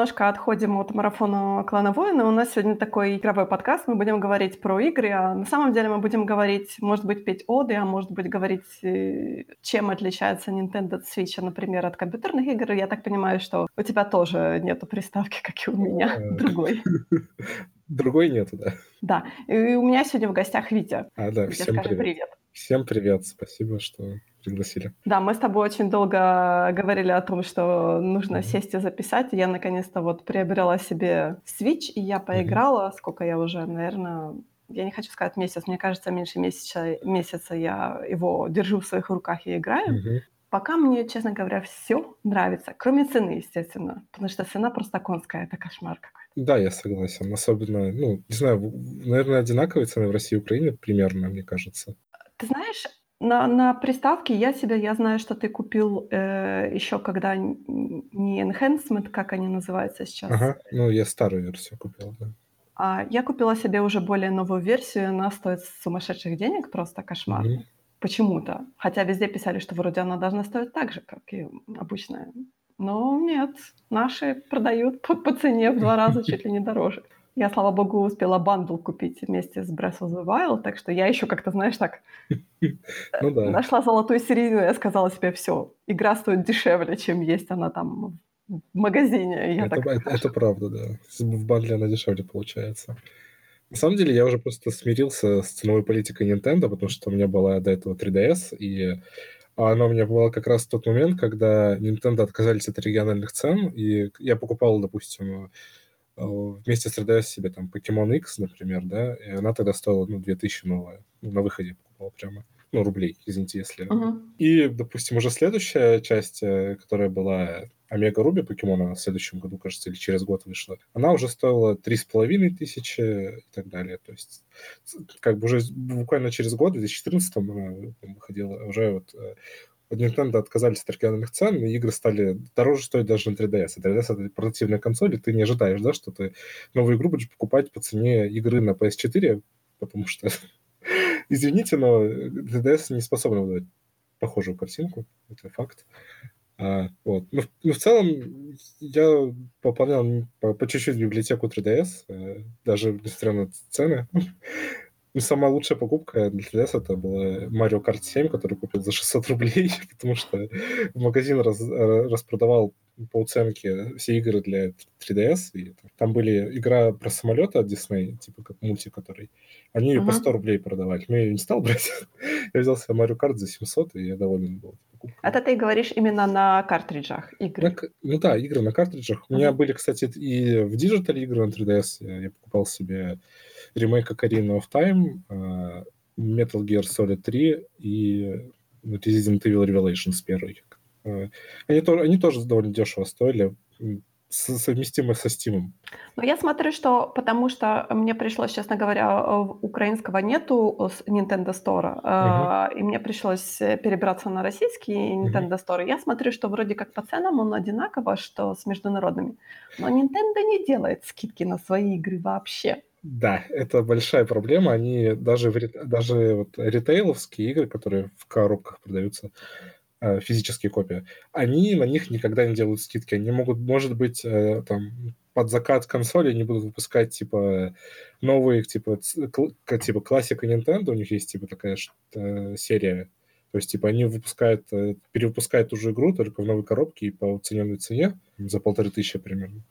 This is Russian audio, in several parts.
немножко отходим от марафона Клана Воина. У нас сегодня такой игровой подкаст. Мы будем говорить про игры, а на самом деле мы будем говорить, может быть, петь оды, а может быть, говорить, э, чем отличается Nintendo Switch, например, от компьютерных игр. Я так понимаю, что у тебя тоже нету приставки, как и у меня, другой. Другой нету, да. Да. И у меня сегодня в гостях Витя. А, да, всем привет. привет. Всем привет, спасибо, что пригласили. Да, мы с тобой очень долго говорили о том, что нужно mm-hmm. сесть и записать. Я наконец-то вот приобрела себе Switch, и я поиграла. Mm-hmm. Сколько я уже, наверное, я не хочу сказать месяц, мне кажется, меньше месяца, месяца я его держу в своих руках и играю. Mm-hmm. Пока мне, честно говоря, все нравится, кроме цены, естественно, потому что цена просто конская, это кошмар какой. Да, я согласен. Особенно, ну, не знаю, наверное, одинаковые цены в России и Украине примерно, мне кажется. Ты знаешь, на, на приставке я себе, я знаю, что ты купил э, еще когда не enhancement, как они называются сейчас. Ага, ну я старую версию купил, да. А я купила себе уже более новую версию, она стоит сумасшедших денег, просто кошмар. Mm-hmm. Почему-то. Хотя везде писали, что вроде она должна стоить так же, как и обычная. Но нет, наши продают по, по цене в два раза чуть ли не дороже. Я, слава богу, успела бандл купить вместе с Breath of the Wild, так что я еще как-то, знаешь, так ну, да. нашла золотую середину, я сказала себе, все, игра стоит дешевле, чем есть она там в магазине. Я это, так, это, это правда, да. В бандле она дешевле получается. На самом деле я уже просто смирился с ценовой политикой Nintendo, потому что у меня была до этого 3DS, и она у меня была как раз в тот момент, когда Nintendo отказались от региональных цен, и я покупал, допустим, Э, вместе с 3DS себе там Pokemon X, например, да, и она тогда стоила, ну, 2000 новая. Ну, на выходе покупал прямо. Ну, рублей, извините, если... Uh-huh. И, допустим, уже следующая часть, э, которая была Омега Руби покемона в следующем году, кажется, или через год вышла, она уже стоила три с половиной тысячи и так далее. То есть как бы уже буквально через год, в 2014 она выходила, уже вот э, от Nintendo отказались от региональных цен, и игры стали дороже стоить даже на 3DS. И 3DS — это портативная консоль, и ты не ожидаешь, да, что ты новую игру будешь покупать по цене игры на PS4, потому что, извините, но 3DS не способна выдать похожую картинку, это факт. А, вот. Но, но в целом я пополнял по, по чуть-чуть библиотеку 3DS, э, даже несмотря на цены. Ну, самая лучшая покупка для 3DS это была Mario Kart 7, который купил за 600 рублей, потому что магазин раз, распродавал по уценке все игры для 3DS. И там были игра про самолеты от Disney, типа как мультик, который. Они ее uh-huh. по 100 рублей продавали. Но я ее не стал брать. я взял себе Mario Kart за 700, и я доволен был. Это ты говоришь именно на картриджах игры? На, ну да, игры на картриджах. У меня были, кстати, и в digital-е игры на 3DS. Я, я покупал себе ремейк Ocarina of Time, а, Metal Gear Solid 3 и Resident Evil Revelations 1. А, они, тоже, они тоже довольно дешево стоили, совместимы со Steam. Ну, я смотрю, что потому что мне пришлось, честно говоря, украинского нету с Nintendo Store, uh-huh. и мне пришлось перебраться на российский Nintendo uh-huh. Store. Я смотрю, что вроде как по ценам он одинаково, что с международными. Но Nintendo не делает скидки на свои игры вообще. Да, это большая проблема. Они даже, в, даже вот ритейловские игры, которые в коробках продаются, э, физические копии, они на них никогда не делают скидки. Они могут, может быть, э, там под закат консоли они будут выпускать типа новые типа типа классика Nintendo, у них есть типа такая э, серия, то есть типа они выпускают перевыпускают уже игру только в новой коробке и по уцененной цене за полторы тысячи примерно.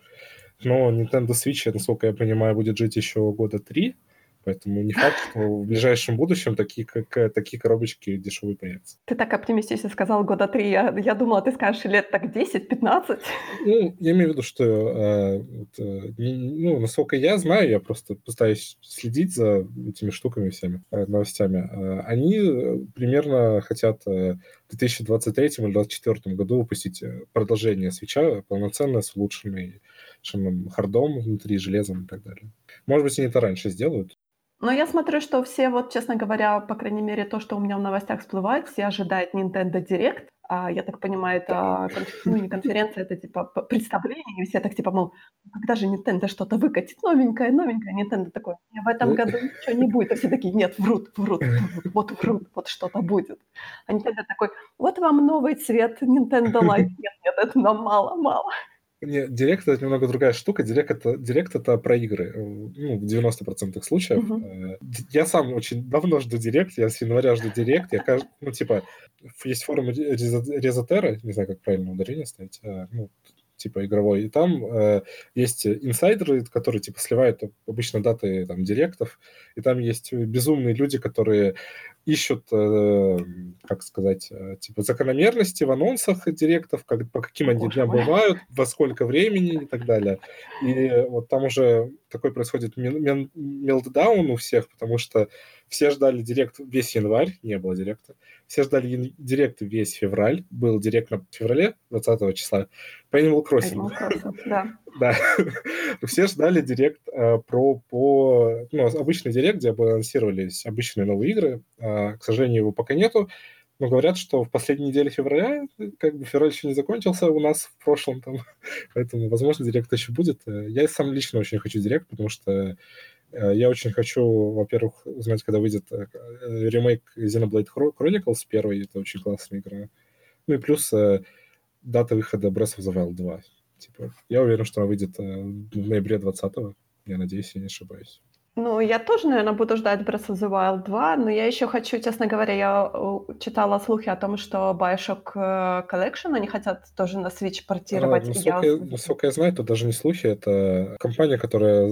Но Nintendo Switch, насколько я понимаю, будет жить еще года три, поэтому не факт, что в ближайшем будущем такие, как, такие коробочки дешевые появятся. Ты так оптимистично сказал года три. Я, я думала, ты скажешь лет так 10-15. Ну, я имею в виду, что, э, вот, э, ну, насколько я знаю, я просто пытаюсь следить за этими штуками всеми, э, новостями. Э, они э, примерно хотят э, в 2023 или 2024 году выпустить продолжение свеча полноценное с улучшенной хардом внутри, железом и так далее. Может быть, они это раньше сделают. Но я смотрю, что все, вот, честно говоря, по крайней мере, то, что у меня в новостях всплывает, все ожидают Nintendo Direct. А, я так понимаю, это ну, не конференция, это типа представление, и все так типа, мол, «Ну, когда же Nintendo что-то выкатит, новенькое, новенькое, Nintendo такой, в этом году ничего не будет, а все такие, нет, врут, врут, врут вот врут, вот что-то будет. А Nintendo такой, вот вам новый цвет Nintendo Light, нет, нет, это нам мало, Не, директ это немного другая штука. Директ это, директ это про игры. Ну, в 90% случаев. Э, Я сам очень давно жду директ. Я с января жду директ. Я, ну, типа, есть форум Резотера, не знаю, как правильно ударение ставить. а, Ну, типа игровой. И там э, есть инсайдеры, которые типа сливают обычно даты там директов. И там есть безумные люди, которые ищут, э, как сказать, э, типа закономерности в анонсах директов, как, по каким они дням бывают, во сколько времени и так далее. И вот там уже такой происходит мелтдаун у всех, потому что все ждали директ весь январь, не было директа. Все ждали директ весь февраль. Был директ на феврале 20 числа по Animal Crossing. Animal Crossing, да. Да. Все ждали директ э, про по ну, обычный директ, где бы анонсировались обычные новые игры. А, к сожалению, его пока нету. Но говорят, что в последней неделе февраля, э, как бы февраль еще не закончился у нас в прошлом там, поэтому, возможно, директ еще будет. Э, Я сам лично очень хочу директ, потому что э, я очень хочу, во-первых, узнать, когда выйдет ремейк Xenoblade Chro- Chronicles первый, это очень классная игра. Ну и плюс дата выхода Breath of the Wild 2. Типа, я уверен, что она выйдет в ноябре 20-го. Я надеюсь, я не ошибаюсь. Ну, я тоже, наверное, буду ждать Breath of the Wild 2, но я еще хочу, честно говоря, я э, читала слухи о том, что Bioshock э, Collection они хотят тоже на Switch А, портировать. и насколько, я, насколько я знаю, это даже не слухи, это компания, которая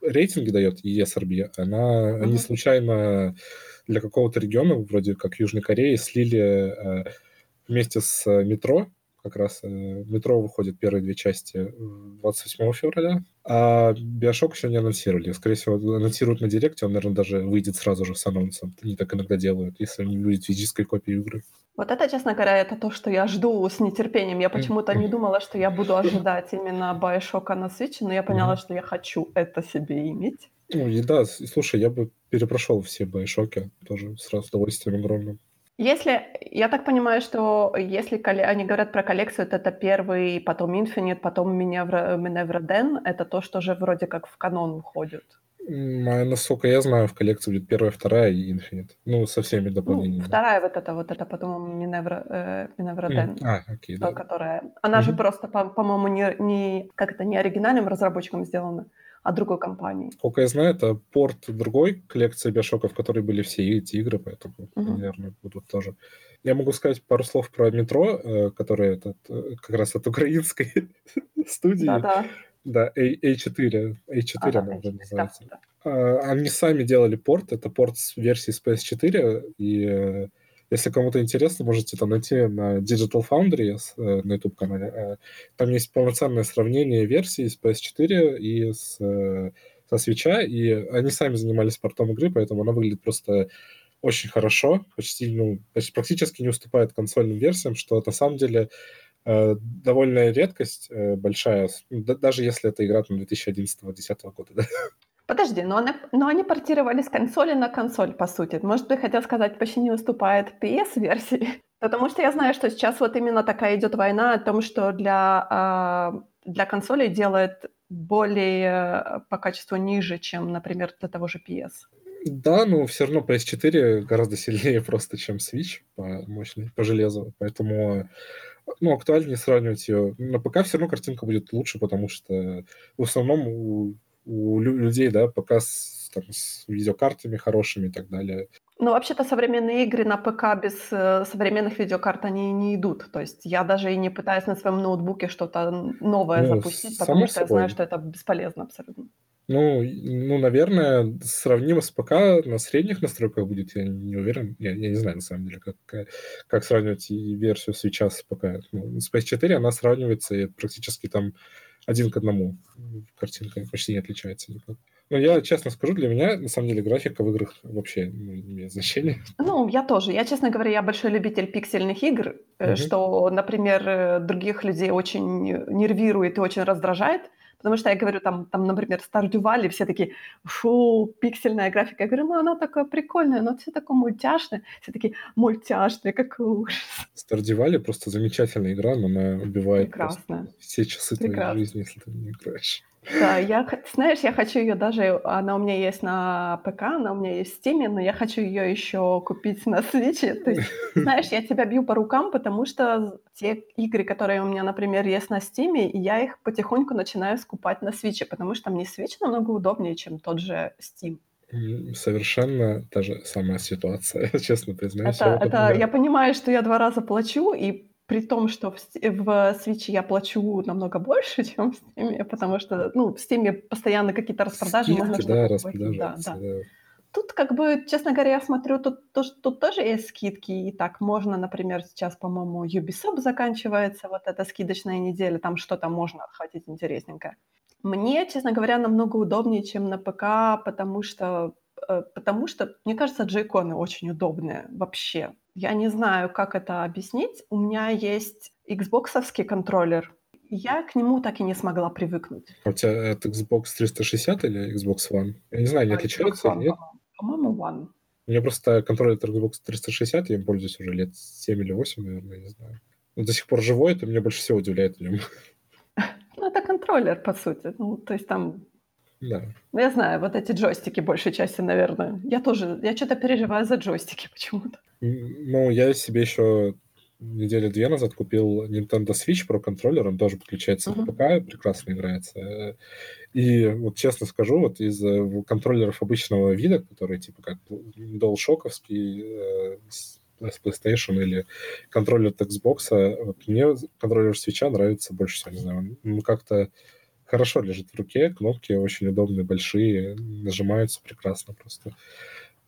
рейтинги дает, ESRB, она, они Мгм. случайно для какого-то региона, вроде как Южной Кореи, слили э, вместе с метро, как раз э, метро выходит первые две части э, 28 февраля, а Биошок еще не анонсировали. Скорее всего, анонсируют на Директе, он, наверное, даже выйдет сразу же с анонсом. Они так иногда делают, если они видят физической копии игры. Вот это, честно говоря, это то, что я жду с нетерпением. Я почему-то не думала, что я буду ожидать именно Bioshock на Switch, но я поняла, что я хочу это себе иметь. Ну, и да, слушай, я бы перепрошел все Байшоки тоже с удовольствием огромным. Если, я так понимаю, что если они говорят про коллекцию, то это первый, потом Infinite, потом Den, это то, что же вроде как в канон входит. А насколько я знаю, в коллекции будет первая, вторая и Infinite. Ну, со всеми Ну, дополнениями. вторая вот эта вот, это потом Minerva, э, Den, А, окей, э, да. которая... Она же Мгм. просто, по- по-моему, не, не, как это, не оригинальным разработчиком сделана, а другой компанией. Сколько я знаю, это порт другой коллекции Биошоков, в которой были все эти игры, поэтому, они, наверное, будут тоже. Я могу сказать пару слов про метро, э, которое этот, э, как раз от украинской студии. Да-да. Да, A- A4. A4 А, да, она уже да, называется. да. А, Они сами делали порт, это порт с версии с PS4, и э, если кому-то интересно, можете там найти на Digital Foundry э, на YouTube-канале. Э, Там есть полноценное сравнение версий с PS4 и с, э, со свеча, и они сами занимались портом игры, поэтому она выглядит просто очень хорошо, почти, ну, почти- практически не уступает консольным версиям, что на самом деле довольно редкость большая, ну, да- даже если это игра там 2011-2010 года. да. Подожди, но, она, но они портировали с консоли на консоль, по сути. Может, ты хотел сказать, почти не уступает PS-версии? Потому что я знаю, что сейчас вот именно такая идет война о том, что для, а, для консолей делает более э, по качеству ниже, чем, например, для того же PS. Да, но все равно PS4 гораздо сильнее просто, чем Switch по мощной, по железу. Поэтому ну, актуальнее сравнивать ее. На ПК все равно картинка будет лучше, потому что в основном у, у лю- людей, да, ПК с, там, с видеокартами хорошими и так далее. Ну, вообще-то современные игры на ПК без э, современных видеокарт, они не идут. То есть я даже и не пытаюсь на своем ноутбуке что-то новое Ну, запустить, потому что я знаю, собой. что это бесполезно абсолютно. Ну, ну, наверное, сравнимо с ПК на средних настройках будет, я не уверен. Я, я не знаю, на самом деле, как, как- сравнивать и версию свеча с ПК. Ну, с PS4 она сравнивается и практически там один к одному. Картинка почти не отличается никак. Но я честно скажу, для меня, на самом деле, графика в играх вообще ну, не имеет значения. Ну, я тоже. Я, честно говоря, я большой любитель пиксельных игр, Мгм. что, например, э, других людей очень нервирует и очень раздражает. Потому что я говорю, там, там например, Valley, все такие, фу, пиксельная графика. Я говорю, ну, она такая прикольная, но все такое мультяшное. Все такие, мультяшное, какой ужас. Valley просто замечательная игра, но она убивает все часы твоей Прекрасно. жизни, если ты в нее играешь. Да, я, знаешь, я хочу ее даже, она у меня есть на ПК, она у меня есть в Steam, но я хочу ее еще купить на Switch. То есть, знаешь, я тебя бью по рукам, потому что те игры, которые у меня, например, есть на Steam, я их потихоньку начинаю скупать на Switch, потому что мне Switch намного удобнее, чем тот же Steam. Совершенно та же самая ситуация, честно признаюсь. Это, я, это, я понимаю, что я два раза плачу, и при том, что в, в Switch я плачу намного больше, чем в Steam, потому что, ну, в Steam постоянно какие-то распродажи. Скидки, можно да, распродажи. Да, да. да. Тут, как бы, честно говоря, я смотрю, тут, тут, тут тоже есть скидки, и так можно, например, сейчас, по-моему, Ubisoft заканчивается, вот эта скидочная неделя, там что-то можно отхватить интересненькое. Мне, честно говоря, намного удобнее, чем на ПК, потому что, э, потому что мне кажется, джейконы очень удобные вообще. Я не знаю, как это объяснить. У меня есть Xbox контроллер. Я к нему так и не смогла привыкнуть. А у тебя это Xbox 360 или Xbox One? Я не знаю, не отличается или нет? По-моему, One. У меня просто контроллер Xbox 360, я им пользуюсь уже лет 7 или 8, наверное, не знаю. Но до сих пор живой, это меня больше всего удивляет в нем. Ну, это контроллер, по сути. Ну, то есть там да. Ну, я знаю, вот эти джойстики большей части, наверное. Я тоже, я что-то переживаю за джойстики почему-то. Ну, я себе еще недели две назад купил Nintendo Switch Pro контроллер, он тоже подключается uh-huh. к ПК, прекрасно играется. И вот честно скажу, вот из э, контроллеров обычного вида, которые типа как DualShock, э, с PlayStation или контроллер от Xbox, вот мне контроллер Switch нравится больше всего, не знаю, он как-то хорошо лежит в руке, кнопки очень удобные, большие, нажимаются прекрасно просто. А,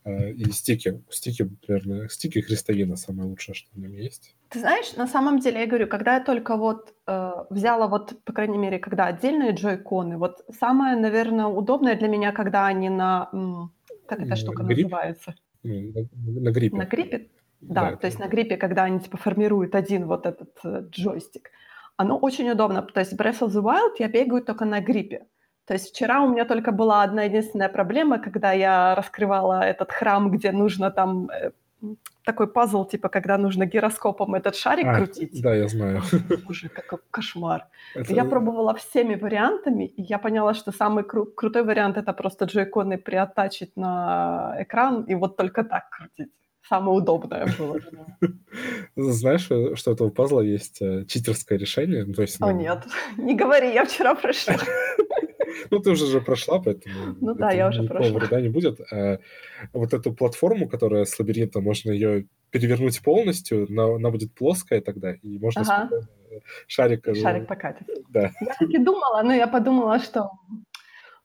и стики, стики, наверное, стики Христовина самое лучшее, что в нем есть. Ты знаешь, на самом деле, я говорю, когда я только вот э, взяла вот, по крайней мере, когда отдельные джойконы, вот самое, наверное, удобное для меня, когда они на, как эта штука Грипп? называется? На, на гриппе. На гриппе? Да, да то есть на гриппе, когда они типа формируют один вот этот э, джойстик оно очень удобно. То есть Breath of the Wild я бегаю только на гриппе. То есть вчера у меня только была одна единственная проблема, когда я раскрывала этот храм, где нужно там э, такой пазл, типа, когда нужно гироскопом этот шарик а, крутить. Да, я знаю. Боже, какой кошмар. Это... Я пробовала всеми вариантами, и я поняла, что самый кру- крутой вариант это просто джойконы приоттачить на экран и вот только так крутить самое удобное было. Знаешь, что у этого пазла есть э, читерское решение? То есть, О, нет, не говори, я вчера прошла. Ну, ты уже же прошла, поэтому... Ну да, я уже прошла. вреда не будет. А вот эту платформу, которая с лабиринтом, можно ее перевернуть полностью, но она будет плоская тогда, и можно ага. шарик... Шарик покатить. Да. Я так и думала, но я подумала, что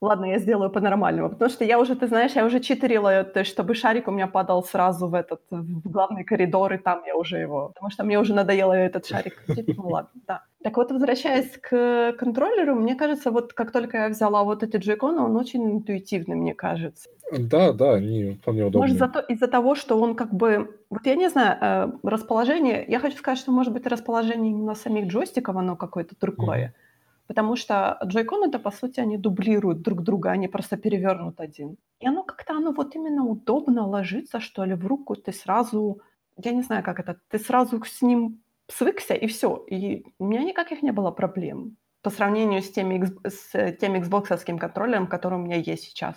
Ладно, я сделаю по-нормальному, потому что я уже, ты знаешь, я уже читерила, то есть, чтобы шарик у меня падал сразу в этот, в главный коридор, и там я уже его, потому что мне уже надоело этот шарик Ну ладно, да. Так вот, возвращаясь к контроллеру, мне кажется, вот как только я взяла вот эти джойконы, он очень интуитивный, мне кажется. Да, да, они вполне удобные. Может, зато из-за того, что он как бы... Вот я не знаю, э, расположение... Я хочу сказать, что, может быть, расположение именно самих джойстиков, оно какое-то другое. Mm-hmm потому что джойкон это, по сути, они дублируют друг друга, они просто перевернут один. И оно как-то, оно вот именно удобно ложится, что ли, в руку, ты сразу, я не знаю, как это, ты сразу с ним свыкся, и все. И у меня никаких не было проблем по сравнению с, теми, с тем Xbox контроллером, который у меня есть сейчас.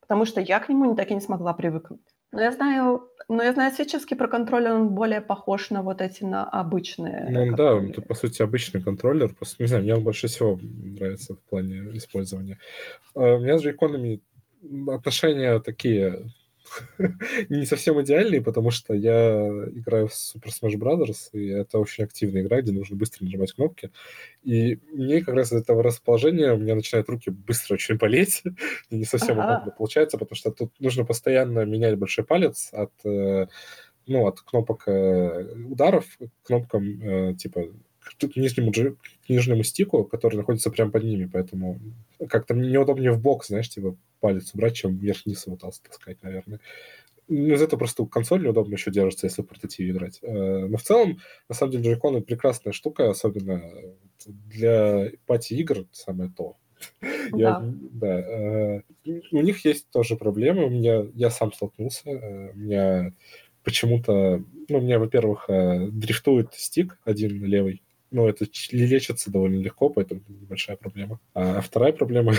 Потому что я к нему так и не смогла привыкнуть. Но я знаю, но я знаю, свечевский про контроллер, он более похож на вот эти, на обычные. Ну да, это по сути обычный контроллер, просто, не знаю, мне он больше всего нравится в плане использования. А у меня с джейконами отношения такие не совсем идеальный, потому что я играю в Super Smash Bros., и это очень активная игра, где нужно быстро нажимать кнопки. И мне как раз из этого расположения у меня начинают руки быстро очень болеть. и не совсем ага. удобно получается, потому что тут нужно постоянно менять большой палец от э, ну, от кнопок э, ударов к кнопкам, э, типа, к нижнему, к нижнему стику, который находится прямо под ними, поэтому как-то неудобнее в бок, знаешь, типа палец убрать, чем вверх-вниз его таскать, наверное. Ну, из этого просто консоль неудобно еще держится, если в портативе играть. Э, но в целом, на самом деле, Joy-Con прекрасная штука, особенно для пати-игр самое то. Да. Я, да. Э, у них есть тоже проблемы. У меня, я сам столкнулся. Э, у меня почему-то, ну, у меня, во-первых, дрифтует стик один левый, ну, это лечится довольно легко, поэтому небольшая проблема. А вторая проблема,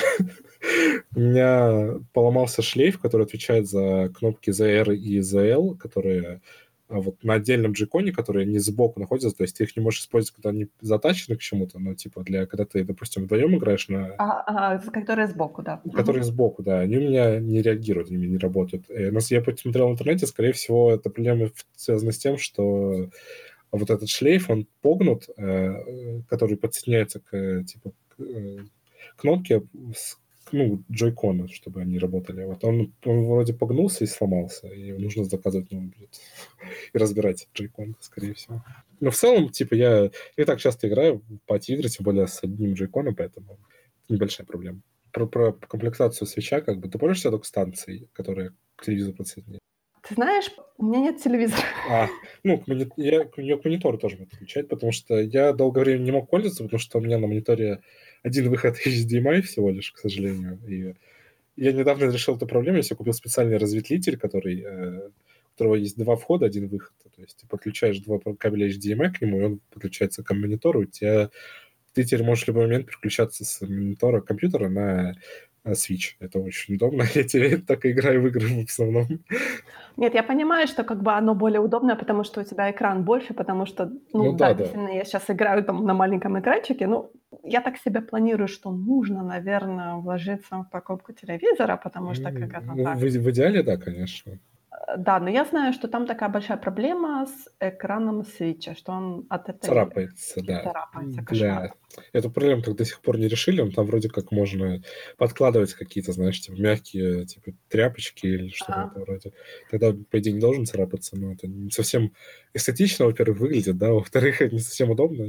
у меня поломался шлейф, который отвечает за кнопки ZR и ZL, которые а вот на отдельном джеконе, которые не сбоку находятся, то есть ты их не можешь использовать, когда они затачены к чему-то, но типа для, когда ты, допустим, вдвоем играешь на... Ага, ага, которые сбоку, да. Которые угу. сбоку, да, они у меня не реагируют, они не работают. И, но я посмотрел в интернете, скорее всего, это проблема связана с тем, что вот этот шлейф, он погнут, э, который подсоединяется к, типа, к э, кнопке с ну, джойкона, чтобы они работали. Вот он, он вроде погнулся и сломался, и нужно заказывать новый будет. и разбирать джойкон, скорее всего. Но в целом, типа, я не так часто играю в пати-игры, тем более с одним джойконом, поэтому небольшая проблема. Про, про комплектацию свеча, как бы, ты помнишь док-станции, которые к телевизору подсоединяют? Ты знаешь, у меня нет телевизора. А, ну, я к монитору тоже буду включать, потому что я долгое время не мог пользоваться, потому что у меня на мониторе один выход HDMI всего лишь, к сожалению. И я недавно решил эту проблему. Я купил специальный разветвитель, который, э, у которого есть два входа, один выход. То есть ты подключаешь два кабеля HDMI к нему, и он подключается к монитору. У тебя ты теперь можешь в любой момент переключаться с монитора компьютера на Switch. Это очень удобно. Я теперь так и играю в игры в основном. Нет, я понимаю, что как бы оно более удобное, потому что у тебя экран больше, потому что, ну, ну да, да, действительно, я сейчас играю там на маленьком экранчике, ну, я так себе планирую, что нужно, наверное, вложиться в покупку телевизора, потому что как это ну, так. В, в идеале, да, конечно. Да, но я знаю, что там такая большая проблема с экраном свеча, что он от этой... Царапается, да. Царапается, кошмар. Да. Эту проблему так до сих пор не решили, но там вроде как можно подкладывать какие-то, знаешь, типа мягкие типа тряпочки или что-то ага. вроде. Тогда, по идее, не должен царапаться, но это не совсем эстетично, во-первых, выглядит, да, во-вторых, это не совсем удобно.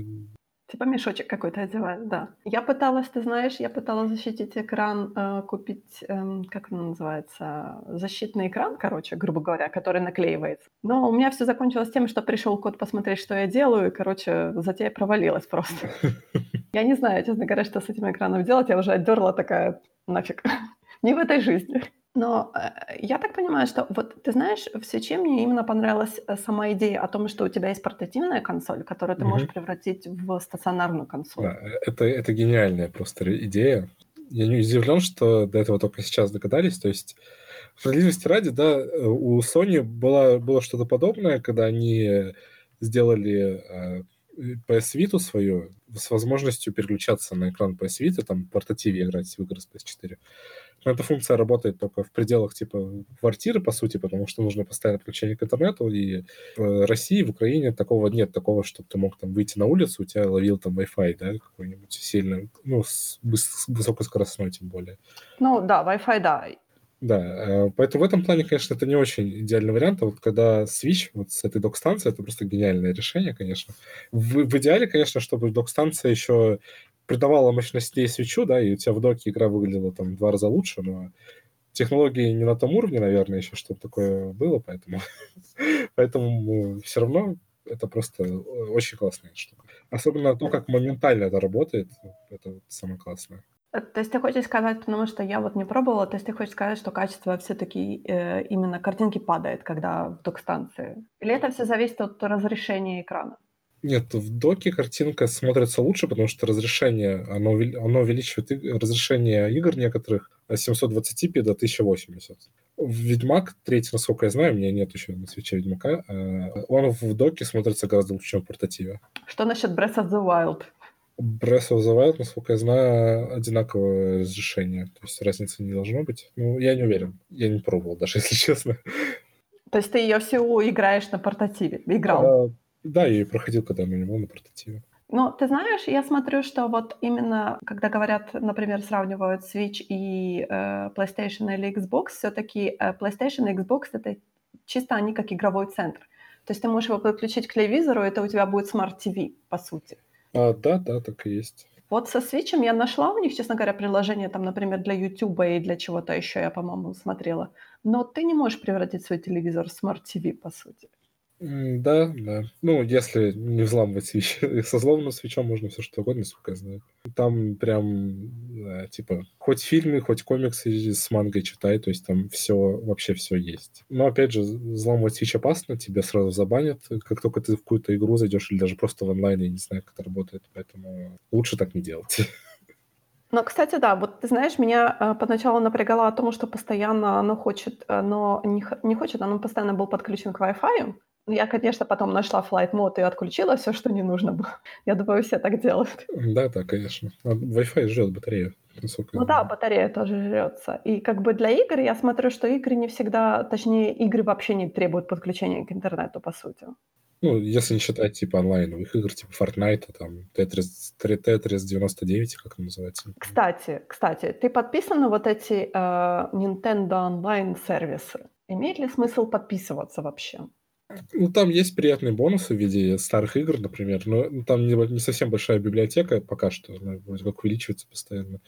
Типа мешочек какой-то одевают, да. Я пыталась, ты знаешь, я пыталась защитить экран, э, купить, э, как он называется, защитный экран, короче, грубо говоря, который наклеивается. Но у меня все закончилось тем, что пришел кот посмотреть, что я делаю, и, короче, затея провалилась просто. Я не знаю, честно говоря, что с этим экраном делать. Я уже отдерла такая, нафиг, не в этой жизни. Но э, я так понимаю, что вот ты знаешь, в свече мне именно понравилась э, сама идея о том, что у тебя есть портативная консоль, которую ты можешь превратить в стационарную консоль. Да, это, это гениальная просто идея. Я не удивлен, что до этого только сейчас догадались. То есть, справедливости ради, да, у Sony было, было что-то подобное, когда они сделали э, PS Vita свою с возможностью переключаться на экран PS Vita, там, портативе играть в игры с PS4. Но эта функция работает только в пределах типа квартиры, по сути, потому что нужно постоянное подключение к интернету, и в России, в Украине такого нет, такого, чтобы ты мог там выйти на улицу, у тебя ловил там Wi-Fi, да, какой-нибудь сильный, ну, с, с высокоскоростной тем более. Ну, да, Wi-Fi, да. Да, э, поэтому в этом плане, конечно, это не очень идеальный вариант. А вот когда Switch вот с этой док-станцией, это просто гениальное решение, конечно. В, в идеале, конечно, чтобы док-станция еще придавала мощностей свечу, да, и у тебя в доке игра выглядела там в два раза лучше, но технологии не на том уровне, наверное, еще чтобы такое было, поэтому, поэтому все равно это просто очень классная штука. Особенно то, как моментально это работает, это самое классное. Э, то есть ты хочешь сказать, потому что я вот не пробовала, то есть ты хочешь сказать, что качество все-таки э, именно картинки падает, когда в док-станции? Или это все зависит от разрешения экрана? Нет, в доке картинка смотрится лучше, потому что разрешение, оно, оно увеличивает разрешение игр некоторых с 720p до 1080. Ведьмак, третий, насколько я знаю, у меня нет еще на свече Ведьмака, э, он в доке смотрится гораздо лучше, чем в портативе. Что насчет Breath of the Wild? Breath of the Wild, насколько я знаю, одинаковое разрешение. То есть разницы не должно быть. Ну, я не уверен. Я не пробовал, даже если честно. То есть ты ее всего играешь на портативе? Играл? А, да, я проходил когда него на портативе. Ну, ты знаешь, я смотрю, что вот именно, когда говорят, например, сравнивают Switch и э, PlayStation или Xbox, все-таки э, PlayStation и Xbox это чисто они как игровой центр. То есть ты можешь его подключить к телевизору, и это у тебя будет Smart TV, по сути. А, да, да, так и есть. Вот со Switch я нашла у них, честно говоря, приложение, там, например, для YouTube и для чего-то еще я, по-моему, смотрела. Но ты не можешь превратить свой телевизор в Smart TV, по сути. Да, да. Ну, если не взламывать свич. Со взломанным свечом можно все что угодно, насколько я знаю. Там прям, да, типа, хоть фильмы, хоть комиксы с мангой читай, то есть там все, вообще все есть. Но, опять же, взламывать свич опасно, тебя сразу забанят, как только ты в какую-то игру зайдешь или даже просто в онлайн, я не знаю, как это работает, поэтому лучше так не делать. Ну, кстати, да, вот ты знаешь, меня э, поначалу напрягало о том, что постоянно оно хочет, оно не, не хочет, оно постоянно был подключен к Wi-Fi, я, конечно, потом нашла flight mode и отключила все, что не нужно было. Я думаю, все так делают. Да, да, конечно. А Wi-Fi жрет батарею. Ну да, батарея тоже жрется. И как бы для игр я смотрю, что игры не всегда, точнее, игры вообще не требуют подключения к интернету, по сути. Ну, если не считать, типа, онлайновых игр, типа Fortnite, там, Tetris, Tetris 99, как он называется. Кстати, кстати, ты подписан на вот эти э, Nintendo Online сервисы? Имеет ли смысл подписываться вообще? Ну, там есть приятные бонусы в виде старых игр, например, но там не, не совсем большая библиотека пока что, она вроде как увеличивается постоянно.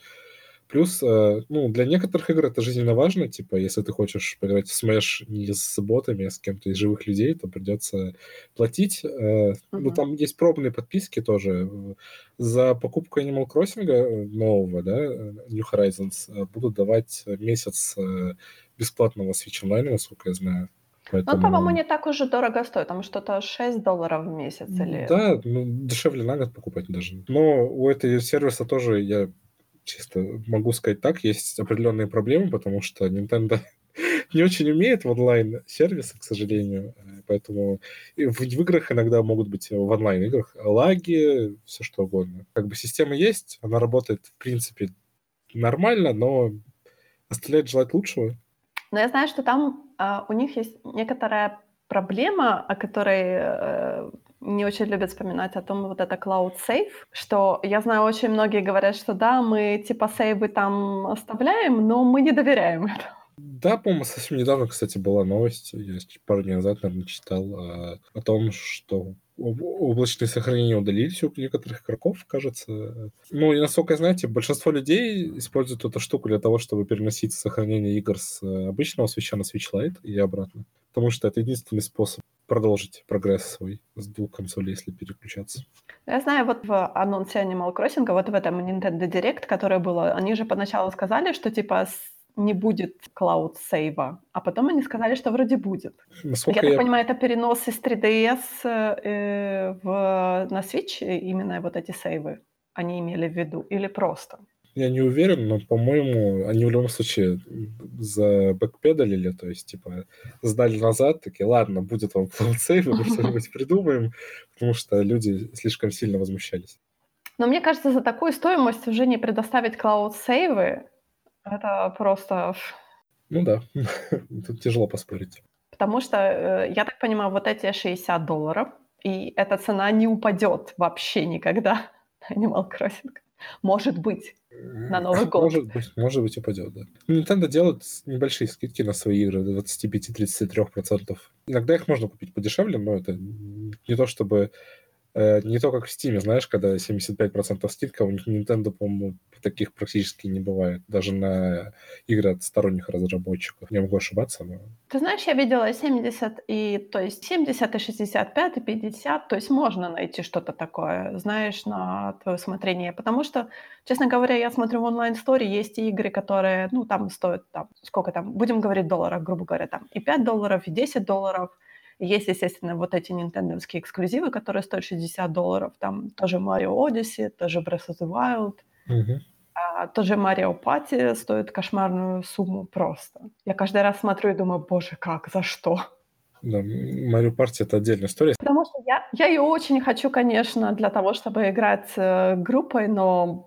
Плюс, э, ну, для некоторых игр это жизненно важно, типа, если ты хочешь поиграть в Smash не с ботами, а с кем-то из живых людей, то придется платить. Uh-huh. Ну, там есть пробные подписки тоже. За покупку Animal Crossing э, нового, да, New Horizons, будут давать месяц бесплатного Switch Online, насколько я знаю. Поэтому... Ну, по-моему, не так уже дорого стоит, там что-то 6 долларов в месяц или... Да, ну, дешевле на год покупать даже. Но у этого сервиса тоже, я чисто могу сказать так, есть определенные проблемы, потому что Nintendo не очень умеет в онлайн-сервисы, к сожалению. Поэтому в, в играх иногда могут быть в онлайн-играх лаги, все что угодно. Как бы система есть, она работает, в принципе, нормально, но оставляет желать лучшего. Но я знаю, что там э, у них есть некоторая проблема, о которой э, не очень любят вспоминать, о том, вот это Cloud Safe, что я знаю, очень многие говорят, что да, мы типа сейвы там оставляем, но мы не доверяем этому. Да, по-моему, совсем недавно, кстати, была новость, я пару дней назад, наверное, читал, э, о том, что облачные сохранения удалились у некоторых игроков, кажется. Ну, и насколько знаете, большинство людей используют эту штуку для того, чтобы переносить сохранение игр с э, обычного свеча на Switch Lite и обратно. Потому что это единственный способ продолжить прогресс свой с двух консолей, если переключаться. Я знаю, вот в анонсе Animal Crossing, вот в этом Nintendo Direct, которое было, они же поначалу сказали, что типа не будет клауд сейва, а потом они сказали, что вроде будет. Насколько я, я так понимаю, это перенос из 3DS э, в, на Switch, именно вот эти сейвы они имели в виду, или просто? Я не уверен, но, по-моему, они в любом случае за бэкпедалили, то есть, типа, сдали назад, такие, ладно, будет вам cloud сейв, мы что-нибудь придумаем, потому что люди слишком сильно возмущались. Но мне кажется, за такую стоимость уже не предоставить cloud сейвы это просто... Ну да, тут тяжело поспорить. Потому что, э, я так понимаю, вот эти 60 долларов, и эта цена не упадет вообще никогда Animal Crossing. Может быть, на Новый год. Может быть, может быть упадет, да. Nintendo делает небольшие скидки на свои игры, до 25-33%. Иногда их можно купить подешевле, но это не то чтобы не то, как в Steam, знаешь, когда 75% скидка, у них Nintendo, по-моему, таких практически не бывает. Даже на игры от сторонних разработчиков. Я могу ошибаться, но... Ты знаешь, я видела 70 и, то есть 70 и 65 и 50, то есть можно найти что-то такое, знаешь, на твое усмотрение. Потому что, честно говоря, я смотрю в онлайн-сторе, есть игры, которые, ну, там стоят, там, сколько там, будем говорить долларов, грубо говоря, там и 5 долларов, и 10 долларов – есть, естественно, вот эти нинтендовские эксклюзивы, которые стоят 60 долларов. Там тоже Mario Odyssey, тоже Breath of the Wild. Угу. А, тоже Mario Party стоит кошмарную сумму просто. Я каждый раз смотрю и думаю, боже, как, за что? Да, Mario Party — это отдельная история. Потому что я, я ее очень хочу, конечно, для того, чтобы играть э, группой, но...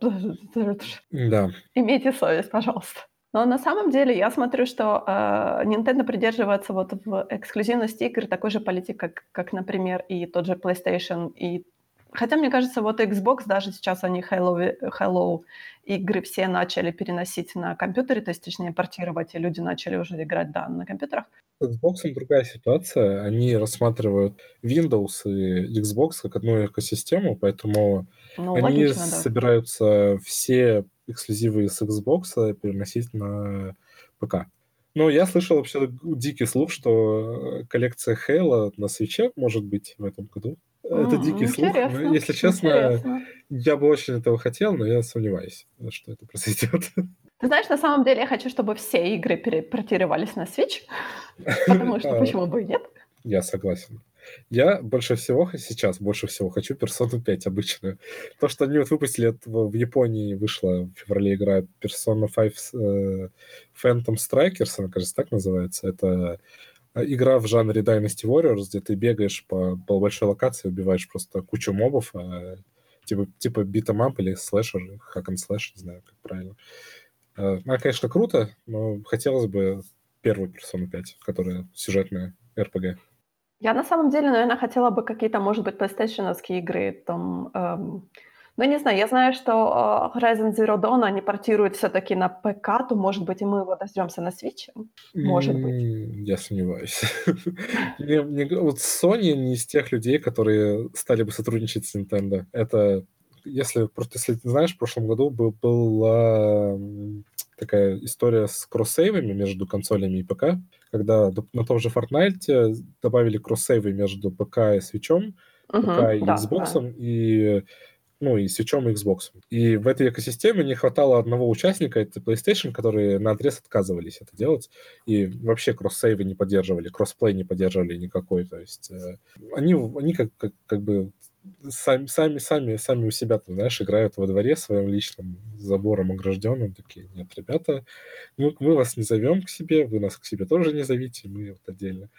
Да. Имейте совесть, пожалуйста. Но на самом деле я смотрю, что э, Nintendo придерживается вот в эксклюзивности игр такой же политики, как, как, например, и тот же PlayStation. И... Хотя, мне кажется, вот Xbox, даже сейчас они Halo, Halo игры все начали переносить на компьютеры, то есть, точнее, портировать, и люди начали уже играть, да, на компьютерах. С Xbox другая ситуация. Они рассматривают Windows и Xbox как одну экосистему, поэтому ну, они логично, да. собираются все эксклюзивы с Xbox переносить на ПК. Ну, я слышал вообще дикий слух, что э, коллекция Хейла на свече может быть в этом году. Это дикий слух. Но, если честно, интересно. я бы очень этого хотел, но я сомневаюсь, что это произойдет. Ты знаешь, на самом деле я хочу, чтобы все игры перепортировались на Switch, потому что а. почему бы и нет? Я согласен. Я больше всего сейчас, больше всего хочу Persona 5 обычную. То, что они вот выпустили, это в Японии вышла в феврале игра Persona 5 э, Phantom Strikers, она, кажется, так называется. Это э, игра в жанре Dynasty Warriors, где ты бегаешь по, по большой локации, убиваешь просто кучу мобов, а, типа, типа beat'em или слэшер, hack and slash, не знаю, как правильно. Э, она, конечно, круто, но хотелось бы первую Persona 5, которая сюжетная RPG. Я на самом деле, наверное, хотела бы какие-то, может быть, PlayStation игры, там, эм, ну, не знаю, я знаю, что э, Horizon Zero Dawn они портируют все-таки на ПК, то, может быть, и мы его дождемся на Switch? Может быть. Я сомневаюсь. Вот Sony не из тех людей, которые стали бы сотрудничать с Nintendo. Это, если просто, если ты знаешь, в прошлом году был, была такая история с кроссейвами между консолями и ПК, когда на том же Fortnite добавили кроссейвы между ПК и свечом, uh ПК и да, Xbox, да. и ну, и свечом, и Xbox. И в этой экосистеме не хватало одного участника, это PlayStation, которые на отрез отказывались это делать, и вообще кросс-сейвы не поддерживали, кроссплей не поддерживали никакой, то есть э, они, они как, как, как бы сами, сами, сами, сами у себя, там, знаешь, играют во дворе своим личным забором огражденным, такие, нет, ребята, мы, мы вас не зовем к себе, вы нас к себе тоже не зовите, мы вот отдельно.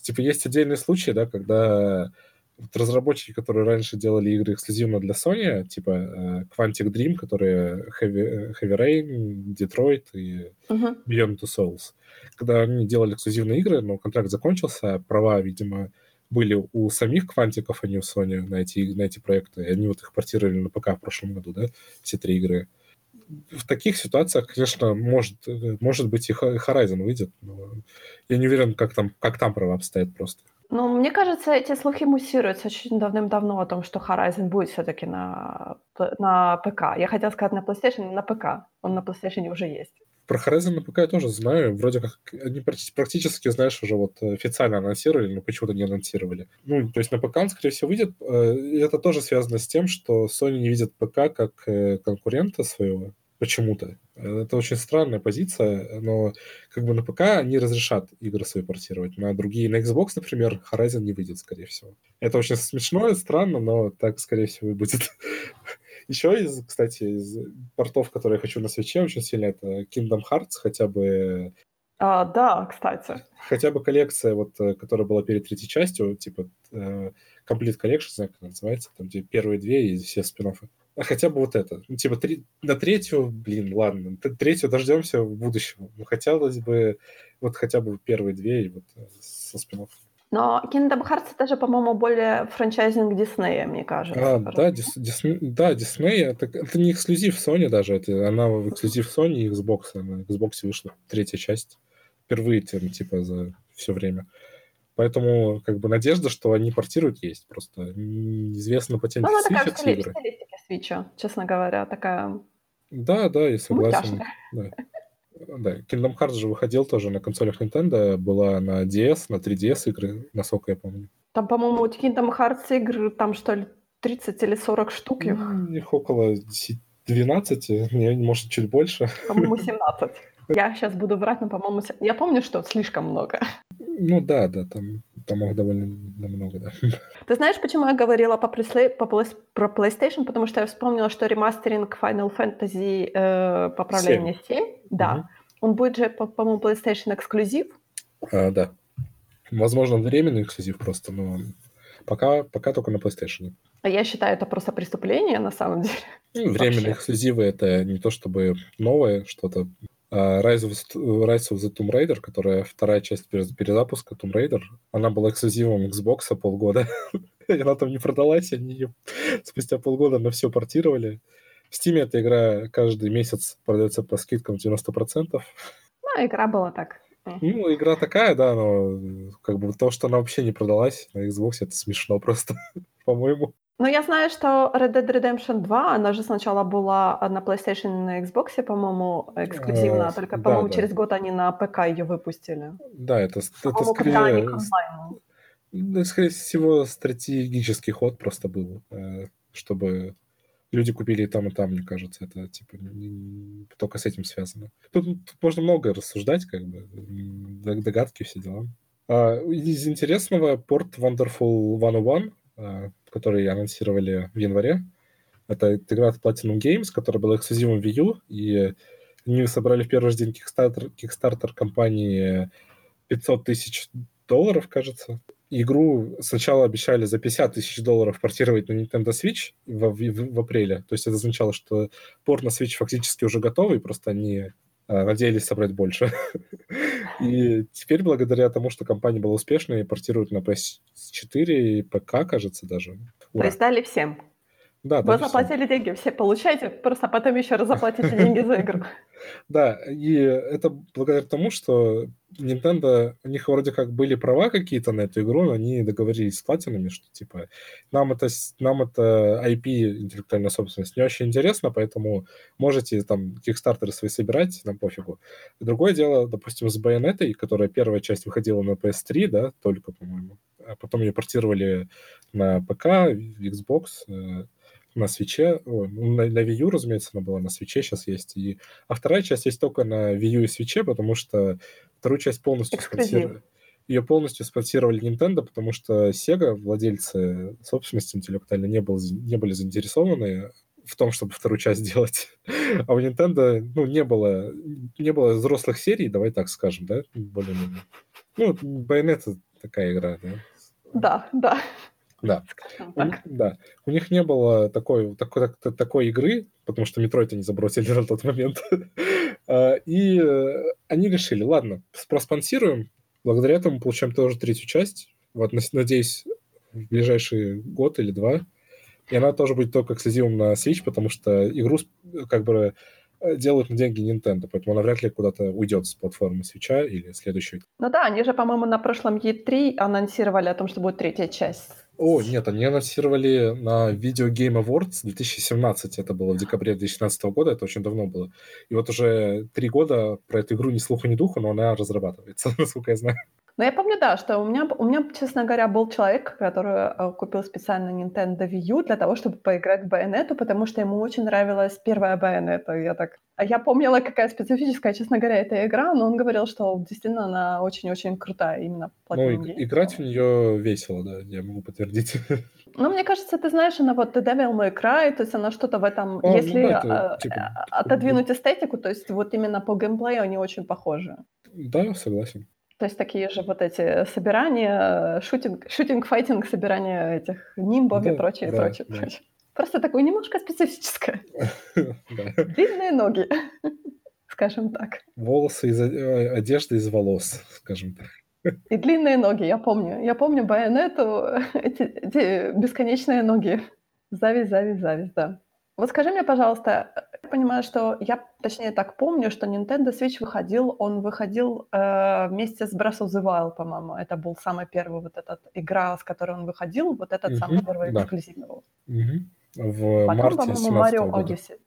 Типа есть отдельные случаи, да, когда вот разработчики, которые раньше делали игры эксклюзивно для Sony, типа э, Quantic Dream, которые Heavy, Heavy Rain, Detroit и uh-huh. Beyond Two Souls, когда они делали эксклюзивные игры, но контракт закончился, права, видимо, были у самих квантиков, а не у Sony на эти, на эти проекты. Они вот их портировали на ПК в прошлом году, да, все три игры. В таких ситуациях, конечно, может, может быть и Horizon выйдет, но я не уверен, как там, как там права обстоят просто. Ну, мне кажется, эти слухи муссируются очень давным-давно о том, что Horizon будет все-таки на, на ПК. Я хотела сказать на PlayStation, на ПК. Он на PlayStation уже есть. Про Horizon ПК я тоже знаю. Вроде как они практически, знаешь, уже вот официально анонсировали, но почему-то не анонсировали. Ну, то есть на ПК он, скорее всего, выйдет. Э, и это тоже связано с тем, что Sony не видит ПК как э, конкурента своего почему-то. Это очень странная позиция, но как бы на ПК они разрешат игры свои портировать. На другие, на Xbox, например, Horizon не выйдет, скорее всего. Это очень смешно и странно, но так, скорее всего, и будет. Еще из, кстати, из портов, которые я хочу на свече очень сильно, это Kingdom Hearts, хотя бы... А, да, кстати. Хотя бы коллекция, вот, э, которая была перед третьей частью, типа э, Complete Collection, знаю, как она называется, там, где первые две и все спин -оффы. А хотя бы вот это. Ну, типа, три, на третью, блин, ладно, третью дождемся в будущем. Ну, хотелось бы вот хотя бы первые две и вот э, со спин -офф. Но Kingdom Hearts это же, по-моему, более франчайзинг Диснея, мне кажется. А, да, Дис, Дис, да, Disney, это, это не эксклюзив Sony даже, это она в эксклюзив Sony и Xbox, на Xbox вышла третья часть. Впервые, там, типа, за все время. Поэтому, как бы, надежда, что они портируют, есть. Просто неизвестно по тем Ну, она такая в стилистике Свича, честно говоря, такая... Да, да, я согласен. Да. Да, Kingdom Hearts же выходил тоже на консолях Nintendo, была на DS, на 3DS игры, насколько я помню. Там, по-моему, у Kingdom Hearts игр, там что ли, 30 или 40 штук их? Ну, их около 12, может, чуть больше. По-моему, 17. Я сейчас буду врать, но, по-моему, я помню, что слишком много. Ну да, да, там, там их довольно много, да. Ты знаешь, почему я говорила по, пресле... по про PlayStation? Потому что я вспомнила, что ремастеринг Final Fantasy э, поправление 7, 7 да, угу. он будет же, по-моему, PlayStation эксклюзив. А, да. Возможно, временный эксклюзив просто, но пока, пока только на PlayStation. А я считаю, это просто преступление на самом деле. Ну, временные эксклюзивы это не то чтобы новое что-то, Rise of, Rise of the Tomb Raider, которая вторая часть перезапуска Tomb Raider, она была эксклюзивом Xbox полгода. она там не продалась, они ее спустя полгода на все портировали. В Steam эта игра каждый месяц продается по скидкам 90%. Ну, игра была так. Ну, игра такая, да, но как бы то, что она вообще не продалась на Xbox, это смешно просто, по-моему. Ну, я знаю, что Red Dead Redemption 2, она же сначала была на PlayStation и на Xbox, по-моему, эксклюзивно, Э, только, да, по-моему, да. через год они на ПК ее выпустили. Да, это, это скорее, ну, скорее всего, стратегический ход просто был, э, чтобы люди купили и там, и там, мне кажется, это типа только с этим связано. Тут, тут можно много рассуждать, как бы, догадки, все дела. А, из интересного порт Wonderful 101, а, который анонсировали в январе, это игра от Platinum Games, которая была эксклюзивом Wii U, и они собрали в первый же день Kickstarter, Kickstarter компании 500 тысяч долларов, кажется. Игру сначала обещали за 50 тысяч долларов портировать на Nintendo Switch в, в- в апреле. То есть это означало, что порт на Switch фактически уже готовый, просто они надеялись собрать больше. И теперь, благодаря тому, что компания была успешной, портируют на PS4 и ПК, кажется, даже. Ура. дали всем. Да, Вы заплатили деньги, все получаете, просто потом еще раз заплатите деньги за игру. Да, и это благодаря тому, что Nintendo, у них вроде как были права какие-то на эту игру, но они договорились с платинами, что типа нам это, нам это IP, интеллектуальная собственность, не очень интересно, поэтому можете там кикстартеры свои собирать, нам пофигу. Другое дело, допустим, с Байонетой, которая первая часть выходила на PS3, да, только, по-моему, а потом ее портировали на ПК, Xbox, э, на свече, на, на Wii U, разумеется, она была на свече, сейчас есть, и а вторая часть есть только на Wii U и свече, потому что вторую часть полностью спонсировали. Ее полностью спонсировали Nintendo, потому что Sega, владельцы собственности интеллектуально, не, был, не были заинтересованы в том, чтобы вторую часть сделать. А у Nintendo, ну, не было, не было взрослых серий, давай так скажем, да, более-менее. Ну, Bayonetta такая игра, да. Да, да. Да. У да. У них не было такой, такой, так- такой игры, потому что Metroid они забросили на тот момент. А, И э, они решили, ладно, проспонсируем, благодаря этому получаем тоже третью часть. Вот, надеюсь, в ближайший год или два. И она тоже будет только эксклюзивом на Switch, потому что игру с- как бы э, делают на деньги Nintendo, поэтому она вряд ли куда-то уйдет с платформы Switch или следующей. Ну да, они же, по-моему, на прошлом E3 анонсировали о том, что будет третья часть. О, нет, они анонсировали на Video Game Awards 2017, это было в декабре 2017 года, это очень давно было. И вот уже три года про эту игру ни слуха, ни духа, но она разрабатывается, насколько я знаю. Но я помню, да, что у меня, у меня, честно говоря, был человек, который э, купил специально Nintendo Wii U для того, чтобы поиграть в Байонету, потому что ему очень нравилась первая Байонета. Я так... А я помнила, какая специфическая, честно говоря, эта игра, но он говорил, что действительно она очень-очень крутая, именно Ну, Platinum и- играть в нее весело, да, я могу подтвердить. Ну, мне кажется, ты знаешь, она вот The Devil May Cry, то есть она что-то в этом... ну если да, это, э, типа, э, отодвинуть эстетику, то есть вот именно по геймплею они очень похожи. Да, согласен. То есть такие же вот эти собирания, шутинг, шутинг, файтинг, собирание этих нимбов и Да, прочее, да, прочее, да. прочее. Просто такое немножко специфическое. Длинные ноги, скажем так. Волосы из э, одежды из волос, скажем так. И длинные ноги, я помню. Я помню байонету, эти, эти бесконечные ноги. Зависть, зависть, зависть, да. Вот скажи мне, пожалуйста, я понимаю, что я, точнее, так помню, что Nintendo Switch выходил, он выходил э, вместе с Breath of the Wild, по-моему. Это был самый первый вот этот игра, с которой он выходил, вот этот самый Мгм, первый да. был. В Потом, марте по-моему, 17 Mario года. Odyssey.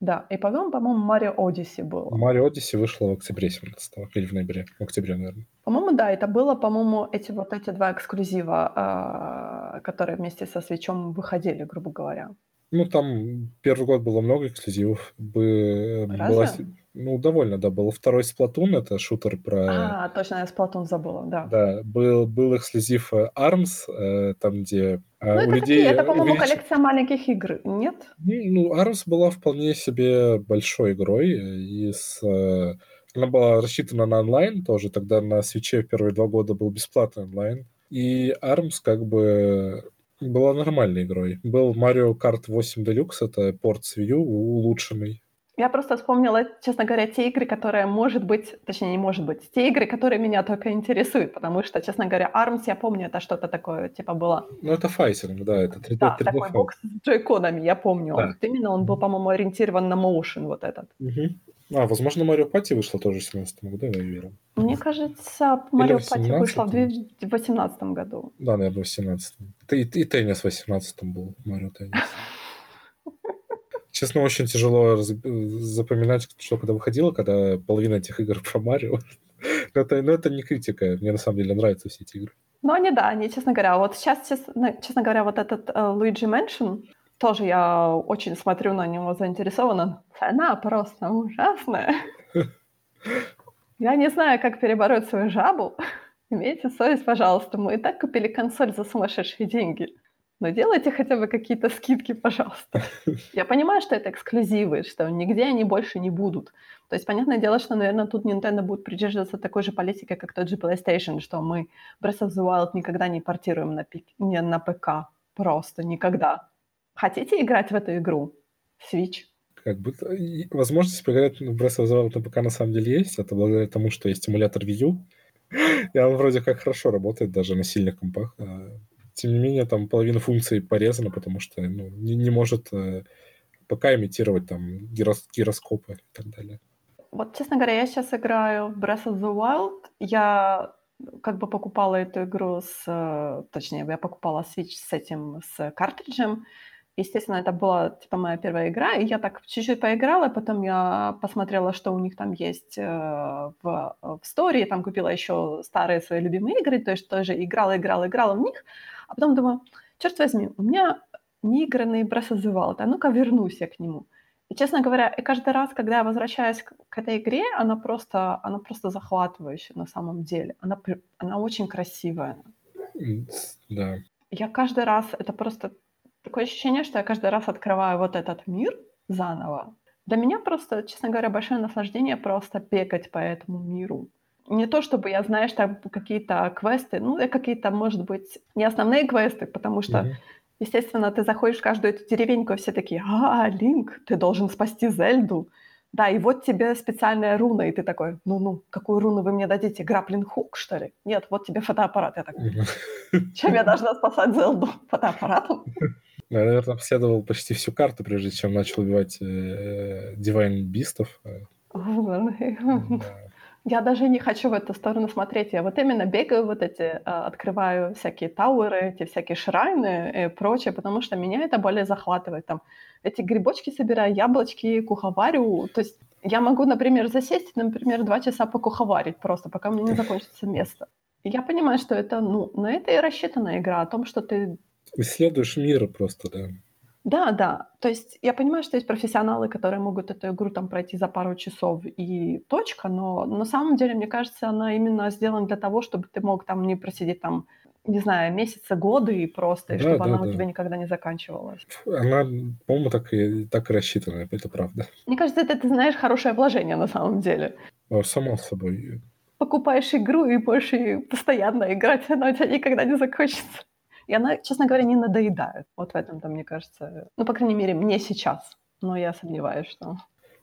Да, и потом, по-моему, Mario Odyssey было. Марио Одиссе вышло в октябре 17 или в ноябре. В октябре, наверное. По-моему, да, это было, по-моему, эти вот эти два эксклюзива, а, которые вместе со свечом выходили, грубо говоря. Ну, там первый год было много эксклюзивов. Бы- Разве? была ну, довольно, да. Был второй Splatoon, это шутер про... А, точно, я Splatoon забыла, да. Да, был, был эксклюзив э, ARMS, э, там, где э, Ну, у это людей... такие, это, по-моему, увелич- коллекция маленьких игр, нет? Ну, ARMS была вполне себе большой игрой, э, и с... э, Она была рассчитана на онлайн тоже, тогда на свече первые два года был бесплатный онлайн. И ARMS как бы была нормальной игрой. Был Mario Kart 8 Deluxe, это порт с Wii U улучшенный. Я просто вспомнила, честно говоря, те игры, которые, может быть, точнее, не может быть, те игры, которые меня только интересуют, потому что, честно говоря, ARMS, я помню, это что-то такое, типа, было Ну, это файтинг, да, это 3D, Да, 3D такой файт. бокс с джойконами, я помню. Да. Вот именно он был, по-моему, ориентирован на motion вот этот. Мгм. А, возможно, Марио Пати вышло тоже в 17 году, я уверен. Мне кажется, Марио Пати вышла в 17-м. 2018 году. Да, наверное, в 17 И, и теннис в 18-м был, Марио теннис. Честно, очень тяжело запоминать, что когда выходило, когда половина этих игр про Марио. но, это, но это не критика. Мне на самом деле нравятся все эти игры. Ну, они, да, они, честно говоря, вот сейчас, честно, честно говоря, вот этот uh, Luigi Mansion, тоже я очень смотрю на него заинтересованно. Цена просто ужасная. Я не знаю, как перебороть свою жабу. Имейте совесть, пожалуйста. Мы и так купили консоль за сумасшедшие деньги. Но делайте хотя бы какие-то скидки, пожалуйста. Я понимаю, что это эксклюзивы, что нигде они больше не будут. То есть, понятное дело, что, наверное, тут Nintendo будет придерживаться такой же политики, как тот же PlayStation, что мы Breath of the Wild никогда не портируем на, пик, не на ПК. Просто никогда. Хотите играть в эту игру? Switch. Как бы, возможность поиграть в Breath of the Wild ПК на самом деле есть. Это благодаря тому, что есть эмулятор Wii U. И он вроде как хорошо работает даже на сильных компах. А тем не менее, там половина функций порезана, потому что ну, не, не может э, пока имитировать там гирос, гироскопы и так далее. Вот, честно говоря, я сейчас играю в Breath of the Wild. Я как бы покупала эту игру с... Э, точнее, я покупала Switch с этим, с картриджем. Естественно, это была, типа, моя первая игра, и я так чуть-чуть поиграла, потом я посмотрела, что у них там есть э, в, в Story, там купила еще старые свои любимые игры, то есть тоже играла, играла, играла в них, а потом думаю, черт возьми, у меня неигранный Breath of а ну-ка вернусь я к нему. И, честно говоря, и каждый раз, когда я возвращаюсь к, к этой игре, она просто, она просто захватывающая на самом деле. Она, она очень красивая. Да. Я каждый раз, это просто такое ощущение, что я каждый раз открываю вот этот мир заново. Для меня просто, честно говоря, большое наслаждение просто бегать по этому миру не то чтобы я, знаешь, там какие-то квесты, ну, какие-то, может быть, не основные квесты, потому что, mm-hmm. естественно, ты заходишь в каждую эту деревеньку, и все такие, а, Линк, ты должен спасти Зельду. Да, и вот тебе специальная руна, и ты такой, ну-ну, какую руну вы мне дадите? Граплин хук, что ли? Нет, вот тебе фотоаппарат. Я такой, чем я должна спасать Зелду? Фотоаппаратом? Я, наверное, обследовал почти всю карту, прежде чем начал убивать э, Divine Бистов. Я даже не хочу в эту сторону смотреть. Я вот именно бегаю вот эти, а, открываю всякие тауэры, эти всякие шрайны и прочее, потому что меня это более захватывает. Там эти грибочки собираю, яблочки, куховарю. То есть я могу, например, засесть, например, два часа покуховарить просто, пока у меня не закончится место. Я понимаю, что это, ну, на это и рассчитана игра, о том, что ты... Исследуешь мир просто, да. Да, да. То есть я понимаю, что есть профессионалы, которые могут эту игру там пройти за пару часов и точка, но на самом деле, мне кажется, она именно сделана для того, чтобы ты мог там не просидеть там, не знаю, месяцы, годы и просто, и да, чтобы да, она да. у тебя никогда не заканчивалась. Она, по-моему, так и, так и рассчитана, это правда. Мне кажется, это, ты знаешь, хорошее вложение на самом деле. А, само собой. Покупаешь игру и больше постоянно играть, она у тебя никогда не закончится. И она, честно говоря, не надоедает. Вот в этом-то, мне кажется, ну, по крайней мере, мне сейчас. Но я сомневаюсь, что...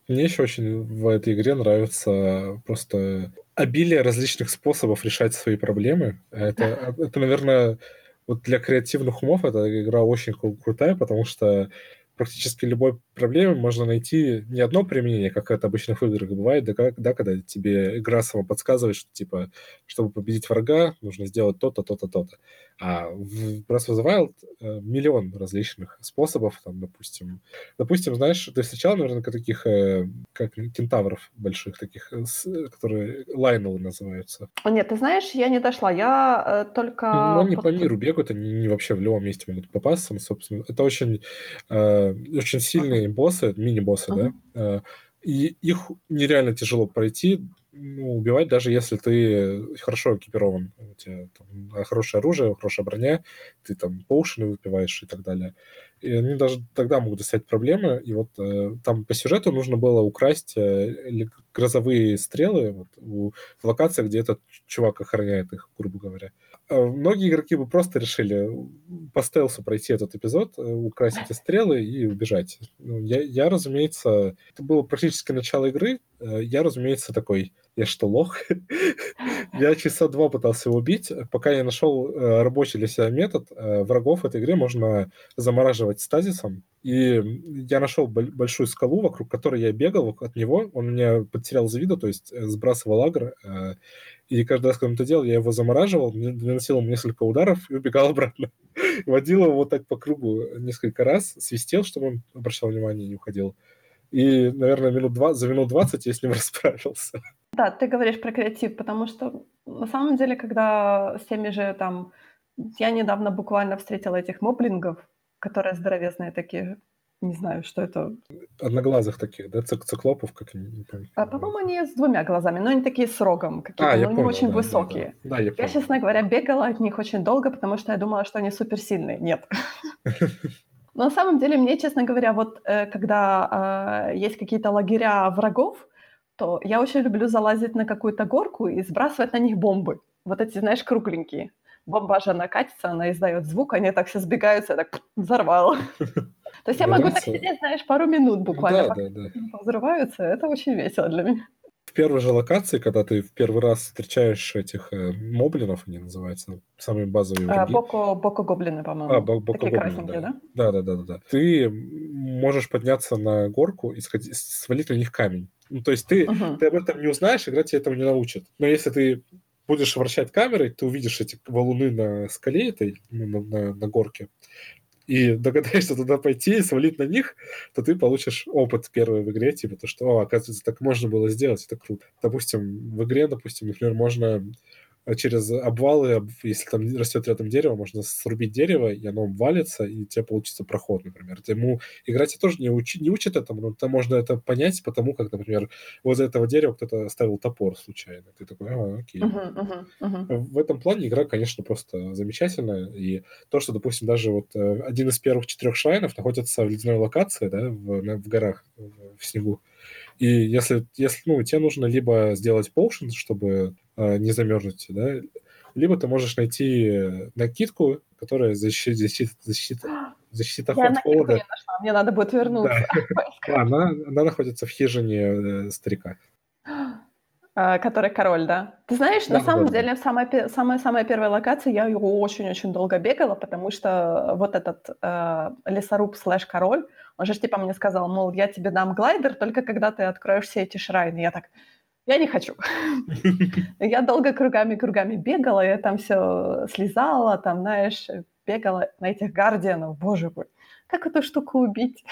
Мне еще очень в этой игре нравится просто обилие различных способов решать свои проблемы. Это, это наверное, вот для креативных умов эта игра очень крутая, потому что практически любой проблеме можно найти не одно применение, как это обычно в играх бывает, да, да, когда тебе игра сама подсказывает, что, типа, чтобы победить врага, нужно сделать то-то, то-то, то-то. А в Breath of the Wild э, миллион различных способов, там, допустим. Допустим, знаешь, ты встречал, наверное, таких, э, как кентавров больших, таких, э, которые Лайнелы называются. Нет, ты знаешь, я не дошла, я э, только... Ну, они по миру бегают, они не вообще в любом месте могут попасться, собственно. Это очень, очень сильные боссы, мини-боссы, uh-huh. да, э, и их нереально тяжело пройти, ну, убивать, даже если ты хорошо экипирован. У тебя там, хорошее оружие, хорошая броня, ты там поушены выпиваешь и так далее. И они даже тогда могут достать проблемы. И вот э, там по сюжету нужно было украсть э, грозовые стрелы вот, у, в локациях, где этот чувак охраняет их, грубо говоря. А многие игроки бы просто решили по стелсу пройти этот эпизод, э, украсть эти стрелы и убежать. Ну, я, я, разумеется, это было практически начало игры. Э, я, разумеется, такой я что, лох? я часа два пытался его убить, пока я нашел э, рабочий для себя метод. Э, врагов в этой игре можно замораживать стазисом. И я нашел большую скалу, вокруг которой я бегал от него. Он меня потерял из виду, то есть э, сбрасывал агро. Э, и каждый раз, когда он это делал, я его замораживал, наносил ему несколько ударов и убегал обратно. водил его вот так по кругу несколько раз, свистел, чтобы он обращал внимание и не уходил. И, наверное, минут два, за минут 20 я с ним расправился. Да, ты говоришь про креатив, потому что на самом деле, когда с теми же там... Я недавно буквально встретила этих моблингов, которые здоровезные такие, не знаю, что это. Одноглазых таких, да? Цик циклопов, как помню. А, по-моему, они с двумя глазами, но они такие с рогом какие-то, а, но они очень да, высокие. Да, да. да я, я, честно говоря, бегала от них очень долго, потому что я думала, что они суперсильные. Нет. Но на самом деле мне, честно говоря, вот э, когда э, есть какие-то лагеря врагов, то я очень люблю залазить на какую-то горку и сбрасывать на них бомбы. Вот эти, знаешь, кругленькие. Бомба же она катится, она издает звук, они так все сбегаются, я так взорвала. То есть я могу так сидеть, знаешь, пару минут буквально, да. взрываются. Это очень весело для меня. Первой же локации, когда ты в первый раз встречаешь этих э, моблинов, они называются, самые базовые враги. А, боко, боко гоблины, по-моему. А, боко Такие гоблины, да. да. Да, да, да, да. Ты можешь подняться на горку и сходить, свалить на них камень. Ну, то есть ты, uh-huh. ты об этом не узнаешь, игра тебя этому не научит. Но если ты будешь вращать камерой, ты увидишь эти валуны на скале этой, ну, на, на, на горке, и догадаешься туда пойти и свалить на них, то ты получишь опыт первый в игре, типа то, что, о, оказывается, так можно было сделать, это круто. Допустим, в игре, допустим, например, можно через обвалы, если там растет рядом дерево, можно срубить дерево, и оно обвалится, и у тебя получится проход, например. Ему игра тебя тоже не, учи, не учит этому, но там можно это понять потому, как, например, возле этого дерева кто-то оставил топор случайно. Ты такой, а, окей. Uh-huh, uh-huh, uh-huh. В этом плане игра, конечно, просто замечательная. И то, что, допустим, даже вот э, один из первых четырех шрайнов находится в ледяной локации, да, в, в горах, в снегу. И если, если ну, тебе нужно либо сделать поушен, чтобы э, не замерзнуть, да, либо ты можешь найти накидку, которая защитит, защитит, защитит, защитит от холода. Не нашла, мне надо будет вернуться. Да. она, она находится в хижине э, старика. А, который король, да? Ты знаешь, да, на самом да, деле, самая, самая, самая первая локация, я его очень-очень долго бегала, потому что вот этот э, лесоруб слэш король, он же типа мне сказал, мол, я тебе дам глайдер только когда ты откроешь все эти шрайны. Я так, я не хочу. Я долго кругами-кругами бегала, я там все слезала, там, знаешь, бегала на этих гардианов, боже мой. Как эту штуку убить?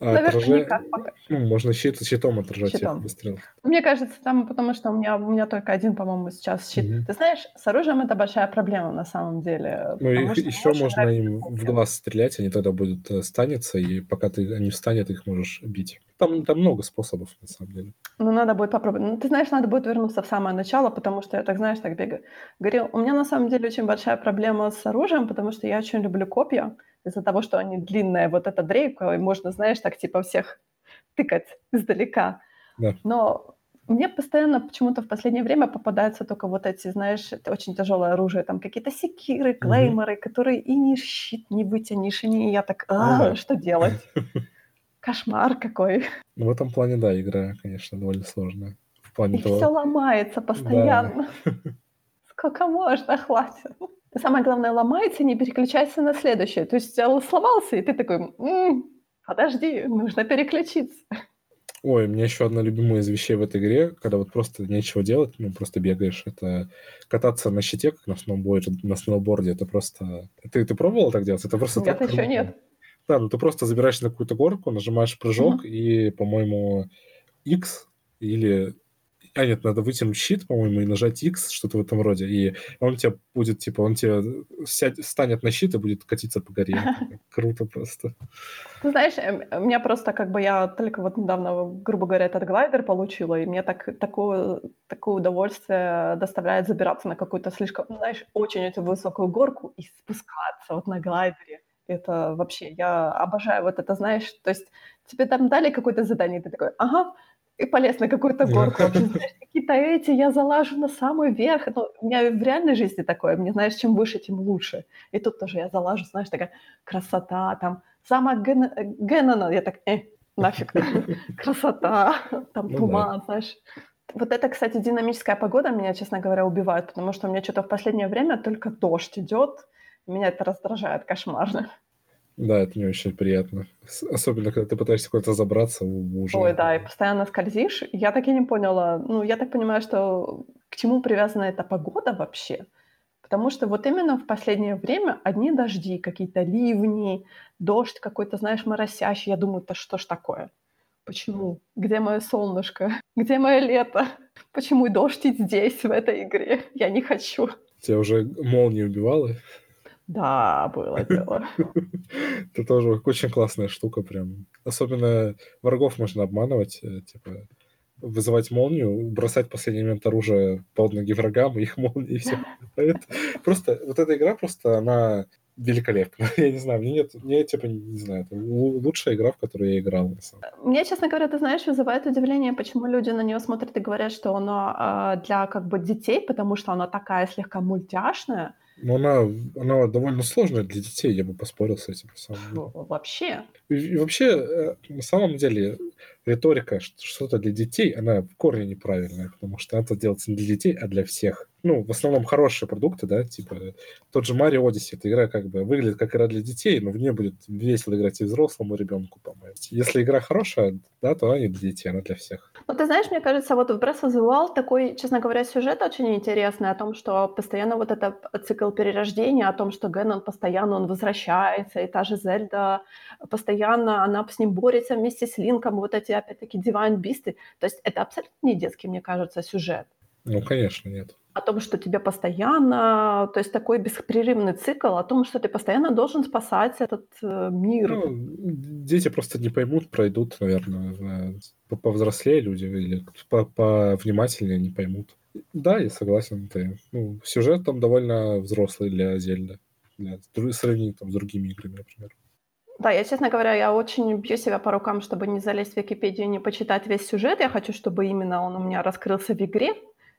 Наверное, никак пока. Ну, можно щит, щитом отражать щитом. выстрел. Мне кажется, там, потому что у меня, у меня только один, по-моему, сейчас щит. Угу. Ты знаешь, с оружием это большая проблема на самом деле. Ну, их, еще можно им в глаз стрелять, они тогда будут э, станется, и пока ты, они встанет, их можешь бить. Там, там много способов, на самом деле. Ну, надо будет попробовать. Ну, ты знаешь, надо будет вернуться в самое начало, потому что я так, знаешь, так бегаю. Говорю, у меня на самом деле очень большая проблема с оружием, потому что я очень люблю копья из-за того, что они длинные, вот эта дрейка, и можно, знаешь, так типа всех тыкать издалека. Да. Но мне постоянно почему-то в последнее время попадаются только вот эти, знаешь, это очень тяжелое оружие, там какие-то секиры, клейморы, mm-hmm. которые и ни щит не вытянешь, и не я так, а, а что делать? Кошмар какой. Ну, в этом плане, да, игра, конечно, довольно сложная. В плане и того... все ломается постоянно. Да. Сколько можно, хватит. Самое главное, ломается, не переключайся на следующее. То есть сломался, и ты такой, м-м, подожди, нужно переключиться. Ой, у меня еще одна любимая из вещей в этой игре, когда вот просто нечего делать, ну, просто бегаешь, это кататься на щите, как на сноуборде, на сноуборде, это просто... Ты, ты пробовал так делать? Это просто нет, так еще нет. Да, ну ты просто забираешься на какую-то горку, нажимаешь прыжок, uh-huh. и, по-моему, X или а, нет, надо вытянуть щит, по-моему, и нажать X, что-то в этом роде. И он тебе будет, типа, он тебе сядь, станет на щит и будет катиться по горе. Круто просто. Ты знаешь, эм, у меня просто как бы я только вот недавно, грубо говоря, этот глайдер получила, и мне так, такое, такое удовольствие доставляет забираться на какую-то слишком, знаешь, очень-очень высокую горку и спускаться вот на глайдере. Это вообще, я обожаю вот это, знаешь, то есть тебе там дали какое-то задание, ты такой, ага, и полез на какую-то горку. Какие-то эти, я залажу на самый верх. Ну, у меня в реальной жизни такое. Мне, знаешь, чем выше, тем лучше. И тут тоже я залажу, знаешь, такая красота, там, сама Геннона. Я так, э, нафиг, красота, там ну, туман, да. знаешь. Вот это, кстати, динамическая погода меня, честно говоря, убивает, потому что у меня что-то в последнее время только дождь идет. Меня это раздражает кошмарно. Да, это не очень приятно. Особенно, когда ты пытаешься куда-то забраться уже. Ой, да, и постоянно скользишь. Я так и не поняла. Ну, я так понимаю, что к чему привязана эта погода вообще? Потому что вот именно в последнее время одни дожди, какие-то ливни, дождь какой-то, знаешь, моросящий. Я думаю, да что ж такое? Почему? Где мое солнышко? Где мое лето? Почему дождь здесь, в этой игре? Я не хочу. Тебя уже молния убивала? Да, было дело. Это тоже очень классная штука прям. Особенно врагов можно обманывать, э, типа вызывать молнию, бросать последний момент оружие под ноги врагам, и их молнии и все. Просто вот эта игра просто, она великолепна. Я не знаю, мне нет, мне типа, не знаю, это лучшая игра, в которую я играл. На самом. Мне, честно говоря, ты знаешь, вызывает удивление, почему люди на нее смотрят и говорят, что она э, для как бы детей, потому что она такая слегка мультяшная. Но она, она довольно сложная для детей, я бы поспорил с этим. Ну, вообще. И, и вообще, э, на самом деле, риторика, что что-то для детей, она в корне неправильная, потому что это делается не для детей, а для всех. Ну, в основном хорошие продукты, да, типа тот же Mario Odyssey, эта игра как бы выглядит как игра для детей, но в нее будет весело играть и взрослому ребенку, по-моему. Если игра хорошая, да, то она не для детей, она для всех. Ну, ты знаешь, мне кажется, вот в Breath of the Wild такой, честно говоря, сюжет очень интересный о том, что постоянно вот это цикл перерождения, о том, что Ген, он постоянно, он возвращается, и та же Зельда постоянно, она с ним борется вместе с Линком, вот эти, опять-таки, Divine Beast. То есть это абсолютно не детский, мне кажется, сюжет. Ну, конечно, нет. О том, что тебе постоянно, то есть такой беспрерывный цикл, о том, что ты постоянно должен спасать этот э, мир. Ну, дети просто не поймут, пройдут, наверное, повзрослее люди или повнимательнее не поймут. Да, я согласен. Ты, ну, сюжет там довольно взрослый для Зельда. Для, сравнить там с другими играми, например. Да, я, честно говоря, я очень бью себя по рукам, чтобы не залезть в Википедию и не почитать весь сюжет. Я хочу, чтобы именно он у меня раскрылся в игре,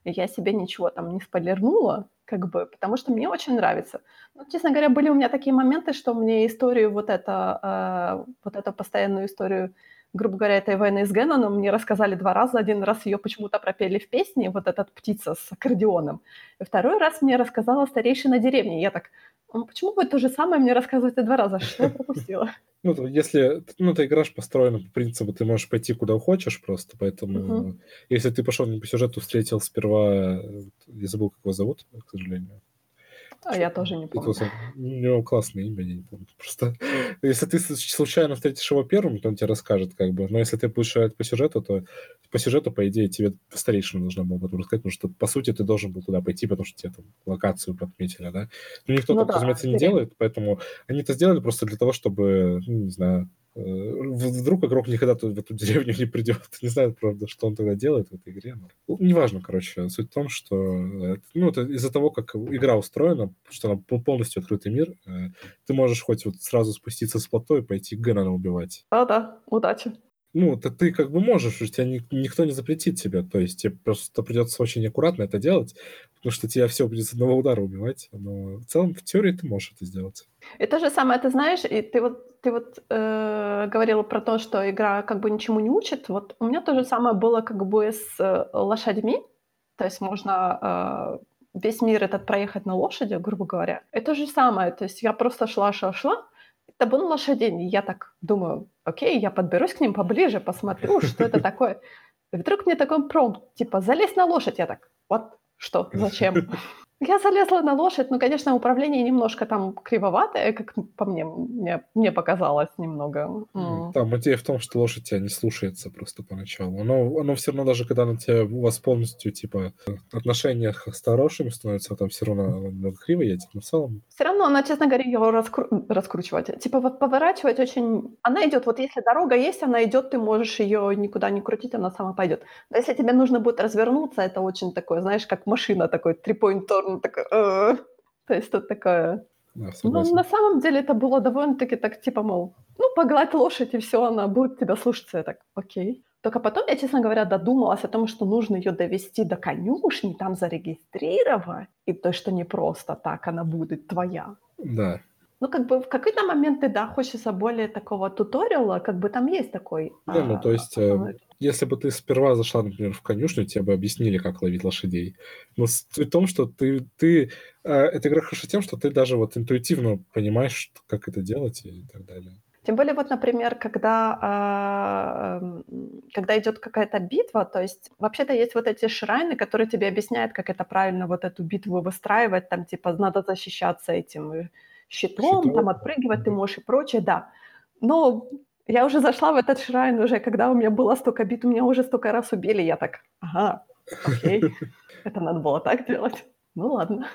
и я себе ничего там не спойлернула, как бы, потому что мне очень нравится. Но, честно говоря, были у меня такие моменты, что мне историю вот это, э, вот эту постоянную историю, грубо говоря, этой войны с Генноном мне рассказали два раза. Один раз ее почему-то пропели в песне, вот этот птица с аккордеоном. И второй раз мне рассказала старейшина деревни. Я так, ну, почему вы то же самое мне рассказываете два раза? Что я пропустила? Ну, если, ну, эта игра же построена по принципу, ты можешь пойти куда хочешь просто, поэтому если ты пошел не по сюжету, встретил сперва, я забыл, как его зовут, к сожалению, а я тоже не помню. у него классное имя, я не помню. Просто если ты случайно встретишь его первым, то он тебе расскажет, как бы. Но если ты будешь играть по сюжету, то по сюжету, по идее, тебе старейшина должна была потом рассказать, потому что, по сути, ты должен был туда пойти, потому что тебе там локацию подметили, да? Но никто ну, так, да, разумеется, не делает, поэтому они это сделали просто для того, чтобы, ну, не знаю, вдруг игрок никогда в эту деревню не придет. Не знаю, правда, что он тогда делает в этой игре. Но... Ну, неважно, короче. Суть в том, что э, ну, это из-за того, как игра устроена, что она полностью открытый мир, э, ты можешь хоть вот сразу спуститься с плато и пойти Геннона убивать. А-да, удачи ну, ты, ты как бы можешь, тебя ни, никто не запретит тебе, то есть тебе просто придется очень аккуратно это делать, потому что тебя все будет с одного удара убивать, но в целом в теории ты можешь это сделать. И то же самое, ты знаешь, и ты вот, ты вот э, говорила про то, что игра как бы ничему не учит, вот у меня то же самое было как бы с э, лошадьми, то есть можно э, весь мир этот проехать на лошади, грубо говоря. И то же самое, то есть я просто шла-шла-шла, табун лошадей. И я так думаю, окей, я подберусь к ним поближе, посмотрю, что это такое. И вдруг мне такой промпт, типа, залезь на лошадь. Я так, вот, что, зачем? Я залезла на лошадь, ну, конечно, управление немножко там кривоватое, как по мне, мне, мне показалось немного. Mm. Там идея в том, что лошадь тебя не слушается просто поначалу. Оно, оно все равно даже, когда на тебя, у вас полностью, типа, отношения с хорошими становятся, там все равно немного криво едет, но в целом... Все равно она, честно говоря, его раскру... раскручивать. Типа, вот поворачивать очень... Она идет, вот если дорога есть, она идет, ты можешь ее никуда не крутить, она сама пойдет. Но если тебе нужно будет развернуться, это очень такое, знаешь, как машина такой, три-point turn он такой, «Э». то есть тут такое... Да, Но на самом деле это было довольно-таки так, типа, мол, ну, погладь лошадь, и все, она будет тебя слушаться. Я так, окей. Только потом я, честно говоря, додумалась о том, что нужно ее довести до конюшни, там зарегистрировать, и то, что не просто так она будет твоя. Да. Ну, как бы в какой-то момент ты, да, хочется более такого туториала, как бы там есть такой... Не, ну, то есть, э, если бы ты сперва зашла, например, в конюшню, тебе бы объяснили, как ловить лошадей. Но суть в том, что ты, ты э, эта игра хороша тем, что ты даже вот интуитивно понимаешь, как это делать и так далее. Тем более, вот, например, когда, а, когда идет какая-то битва, то есть вообще-то есть вот эти шрайны, которые тебе объясняют, как это правильно вот эту битву выстраивать, там типа надо защищаться этим э, щитом, Щитом? там отпрыгивать ты можешь и прочее, да. Но я уже зашла в этот шрайн уже, когда у меня было столько бит, у меня уже столько раз убили, я так, ага, окей, это надо было так делать. Ну ладно.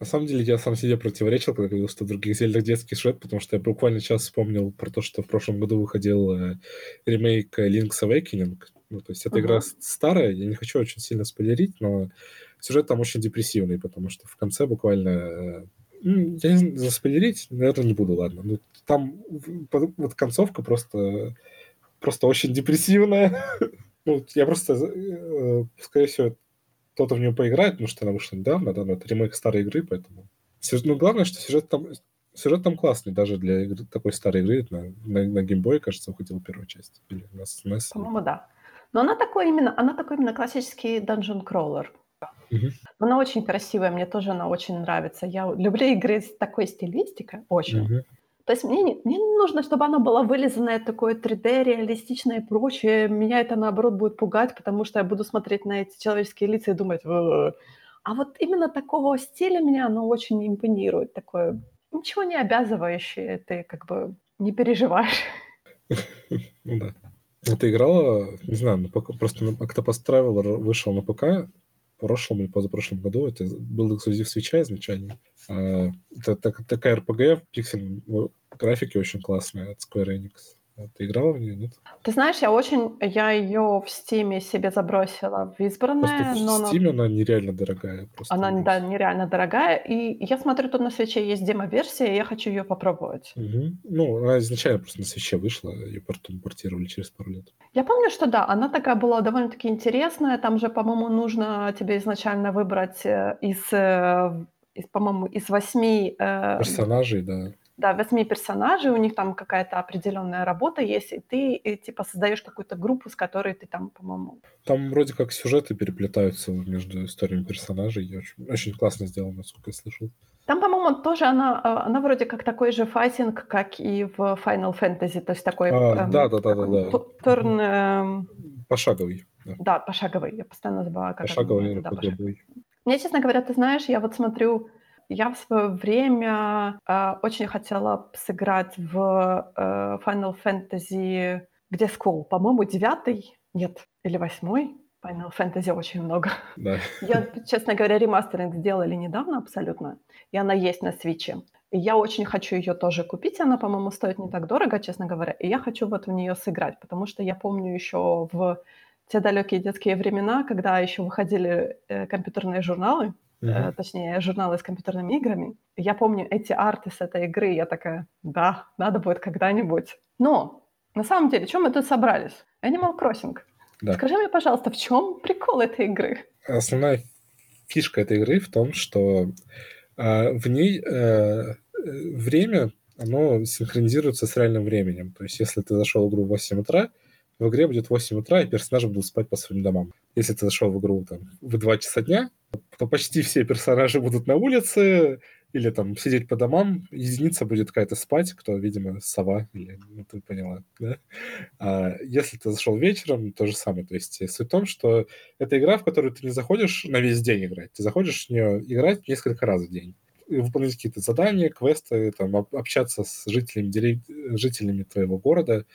На самом деле, я сам себе противоречил, когда говорил, что в других зельдах детский сюжет, потому что я буквально сейчас вспомнил про то, что в прошлом году выходил э, ремейк Link's Awakening. Ну, то есть эта uh-huh. игра старая, я не хочу очень сильно спойлерить, но сюжет там очень депрессивный, потому что в конце буквально... Э, я не знаю, заспойлерить, наверное, не буду, ладно. Но там вот концовка просто, просто очень депрессивная. ну, я просто, э, скорее всего, кто-то в нее поиграет, потому что она вышла недавно, да, но это ремейк старой игры, поэтому... Ну, главное, что сюжет там, сюжет там классный, даже для игры, такой старой игры. На, на, на геймбой, кажется, выходила первая часть. Или на SNES. По-моему, да. Но она такой именно, она такой именно классический dungeon crawler. Угу. Она очень красивая, мне тоже она очень нравится. Я люблю игры с такой стилистикой, очень. Угу. То есть мне не, мне не нужно, чтобы оно было вылизанное, такое 3D, реалистичное и прочее. Меня это, наоборот, будет пугать, потому что я буду смотреть на эти человеческие лица и думать... А вот именно такого стиля меня оно очень импонирует. Такое ничего не обязывающее, ты как бы не переживаешь. Ну да. А ты играла, не знаю, просто Traveler вышел на ПК прошлом или позапрошлом году. Это был эксклюзив свеча изначально. А, это такая RPG, пиксель графики очень классные от Square Enix. А ты играла в нее, нет? Ты знаешь, я очень... Я ее в Стиме себе забросила в избранное. Просто но в Стиме она... она нереально дорогая. Просто она, да, нереально дорогая. И я смотрю, тут на свече есть демо-версия, и я хочу ее попробовать. Угу. Ну, она изначально просто на свече вышла, ее потом портировали через пару лет. Я помню, что да, она такая была довольно-таки интересная. Там же, по-моему, нужно тебе изначально выбрать э, из, э, из по-моему, из восьми... Э... Персонажей, да да, восьми персонажей, у них там какая-то определенная работа есть, и ты и, типа создаешь какую-то группу, с которой ты там, по-моему... Там вроде как сюжеты переплетаются между историями персонажей, я очень, очень классно сделано, насколько я слышал. Там, по-моему, тоже она, а, она вроде как такой же файтинг, как и в Final Fantasy, то есть такой... А, эм, да, да, да, да, да. Турн... Эм... Пошаговый. Да. да, пошаговый. Я постоянно забываю, как пошаговый, это пошаговый. Мне, честно говоря, ты знаешь, я вот смотрю я в свое время э, очень хотела сыграть в э, Final Fantasy, где School, по-моему, девятый, нет, или восьмой. Final Fantasy очень много. Да. Я, честно говоря, ремастеринг сделали недавно абсолютно, и она есть на свече. И я очень хочу ее тоже купить, она, по-моему, стоит не так дорого, честно говоря, и я хочу вот в нее сыграть, потому что я помню еще в те далекие детские времена, когда еще выходили э, компьютерные журналы, uh-huh. точнее, журналы с компьютерными играми. Я помню эти арты с этой игры, я такая, да, надо будет когда-нибудь. Но на самом деле, чем мы тут собрались? Animal Crossing. Да. Скажи мне, пожалуйста, в чем прикол этой игры? Основная фишка этой игры в том, что э, в ней э, время, оно синхронизируется с реальным временем. То есть, если ты зашел в игру в 8 утра, в игре будет 8 утра, и персонажи будут спать по своим домам. Если ты зашел в игру там, в 2 часа дня, то почти все персонажи будут на улице или там сидеть по домам. Единица будет какая-то спать, кто, видимо, сова, или, ну, ты поняла, да? А если ты зашел вечером, то же самое. То есть суть в том, что это игра, в которую ты не заходишь на весь день играть. Ты заходишь в нее играть несколько раз в день выполнять какие-то задания, квесты, там, общаться с жителями, жителями твоего города,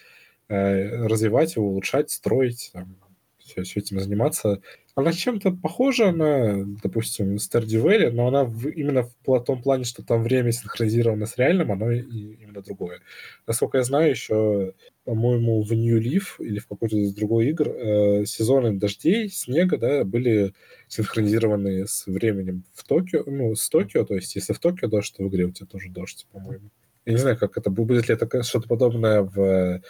развивать его, улучшать, строить, там, все, все этим заниматься. Она чем-то похожа на, допустим, Stardew Valley, но она в, именно в том плане, что там время синхронизировано с реальным, оно и, именно другое. Насколько я знаю, еще, по-моему, в New Leaf или в какой-то из другой игр э, сезоны дождей, снега, да, были синхронизированы с временем в Токио, ну, с Токио, то есть если в Токио дождь, то в игре у тебя тоже дождь, по-моему. Я не знаю, как это будет ли это что-то подобное в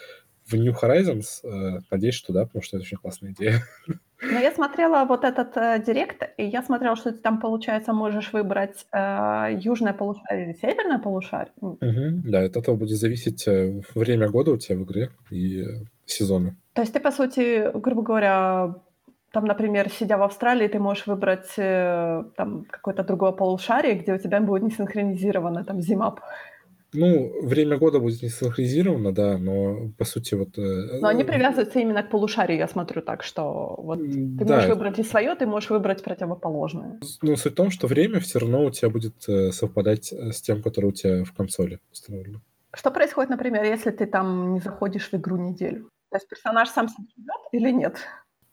в New Horizons. Э, надеюсь, что да, потому что это очень классная идея. Ну, я смотрела вот этот э, директ, и я смотрела, что ты там, получается, можешь выбрать э, южное полушарие или северное полушарие. Угу, да, от этого будет зависеть э, время года у тебя в игре и сезоны. То есть ты, по сути, грубо говоря, там, например, сидя в Австралии, ты можешь выбрать э, там какое-то другое полушарие, где у тебя будет не синхронизировано там зима Ну, время года будет не синхронизировано, да, но по сути вот... э, Но они э, привязываются именно к полушарию, я смотрю так, что вот ты Да, можешь выбрать и свое, ты можешь выбрать противоположное. ну, суть в том, что время все равно у тебя будет э, совпадать с тем, которое у тебя в консоли установлено. Что происходит, например, если ты там не заходишь в игру неделю? То есть персонаж сам живет или нет?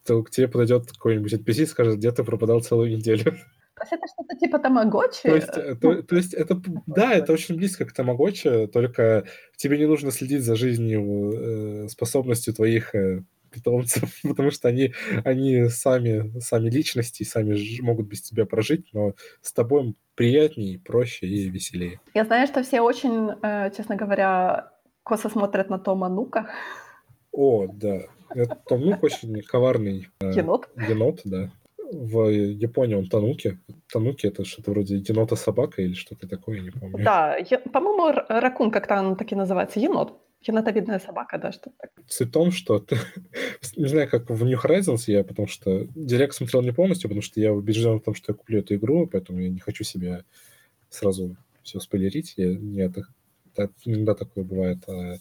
То к тебе подойдет какой-нибудь NPC и скажет, где ты пропадал целую неделю. То есть это что-то типа тамагочи? То есть, э, Ну, то, то есть это, да, это очень близко к тамагочи, только тебе не нужно следить за жизнью, э, способностью твоих э, питомцев, потому что они, они сами, сами личности, сами могут без тебя прожить, но с тобой приятнее, проще и веселее. Я знаю, что все очень, честно говоря, косо смотрят на Тома Нука, О, да, это Том Нук очень коварный енот. енот, да. В Японии он тануки. Тануки это что-то вроде енота-собака или что-то такое, я не помню. Да, е- по-моему, ракун как-то он так и называется, енот. Енотовидная собака, да, что так. Суть в том, что ты, не знаю, как в New Horizons я, потому что Директ смотрел не полностью, потому что я убежден в том, что я куплю эту игру, поэтому я не хочу себе сразу все спойлерить. Я, не иногда такое бывает. а.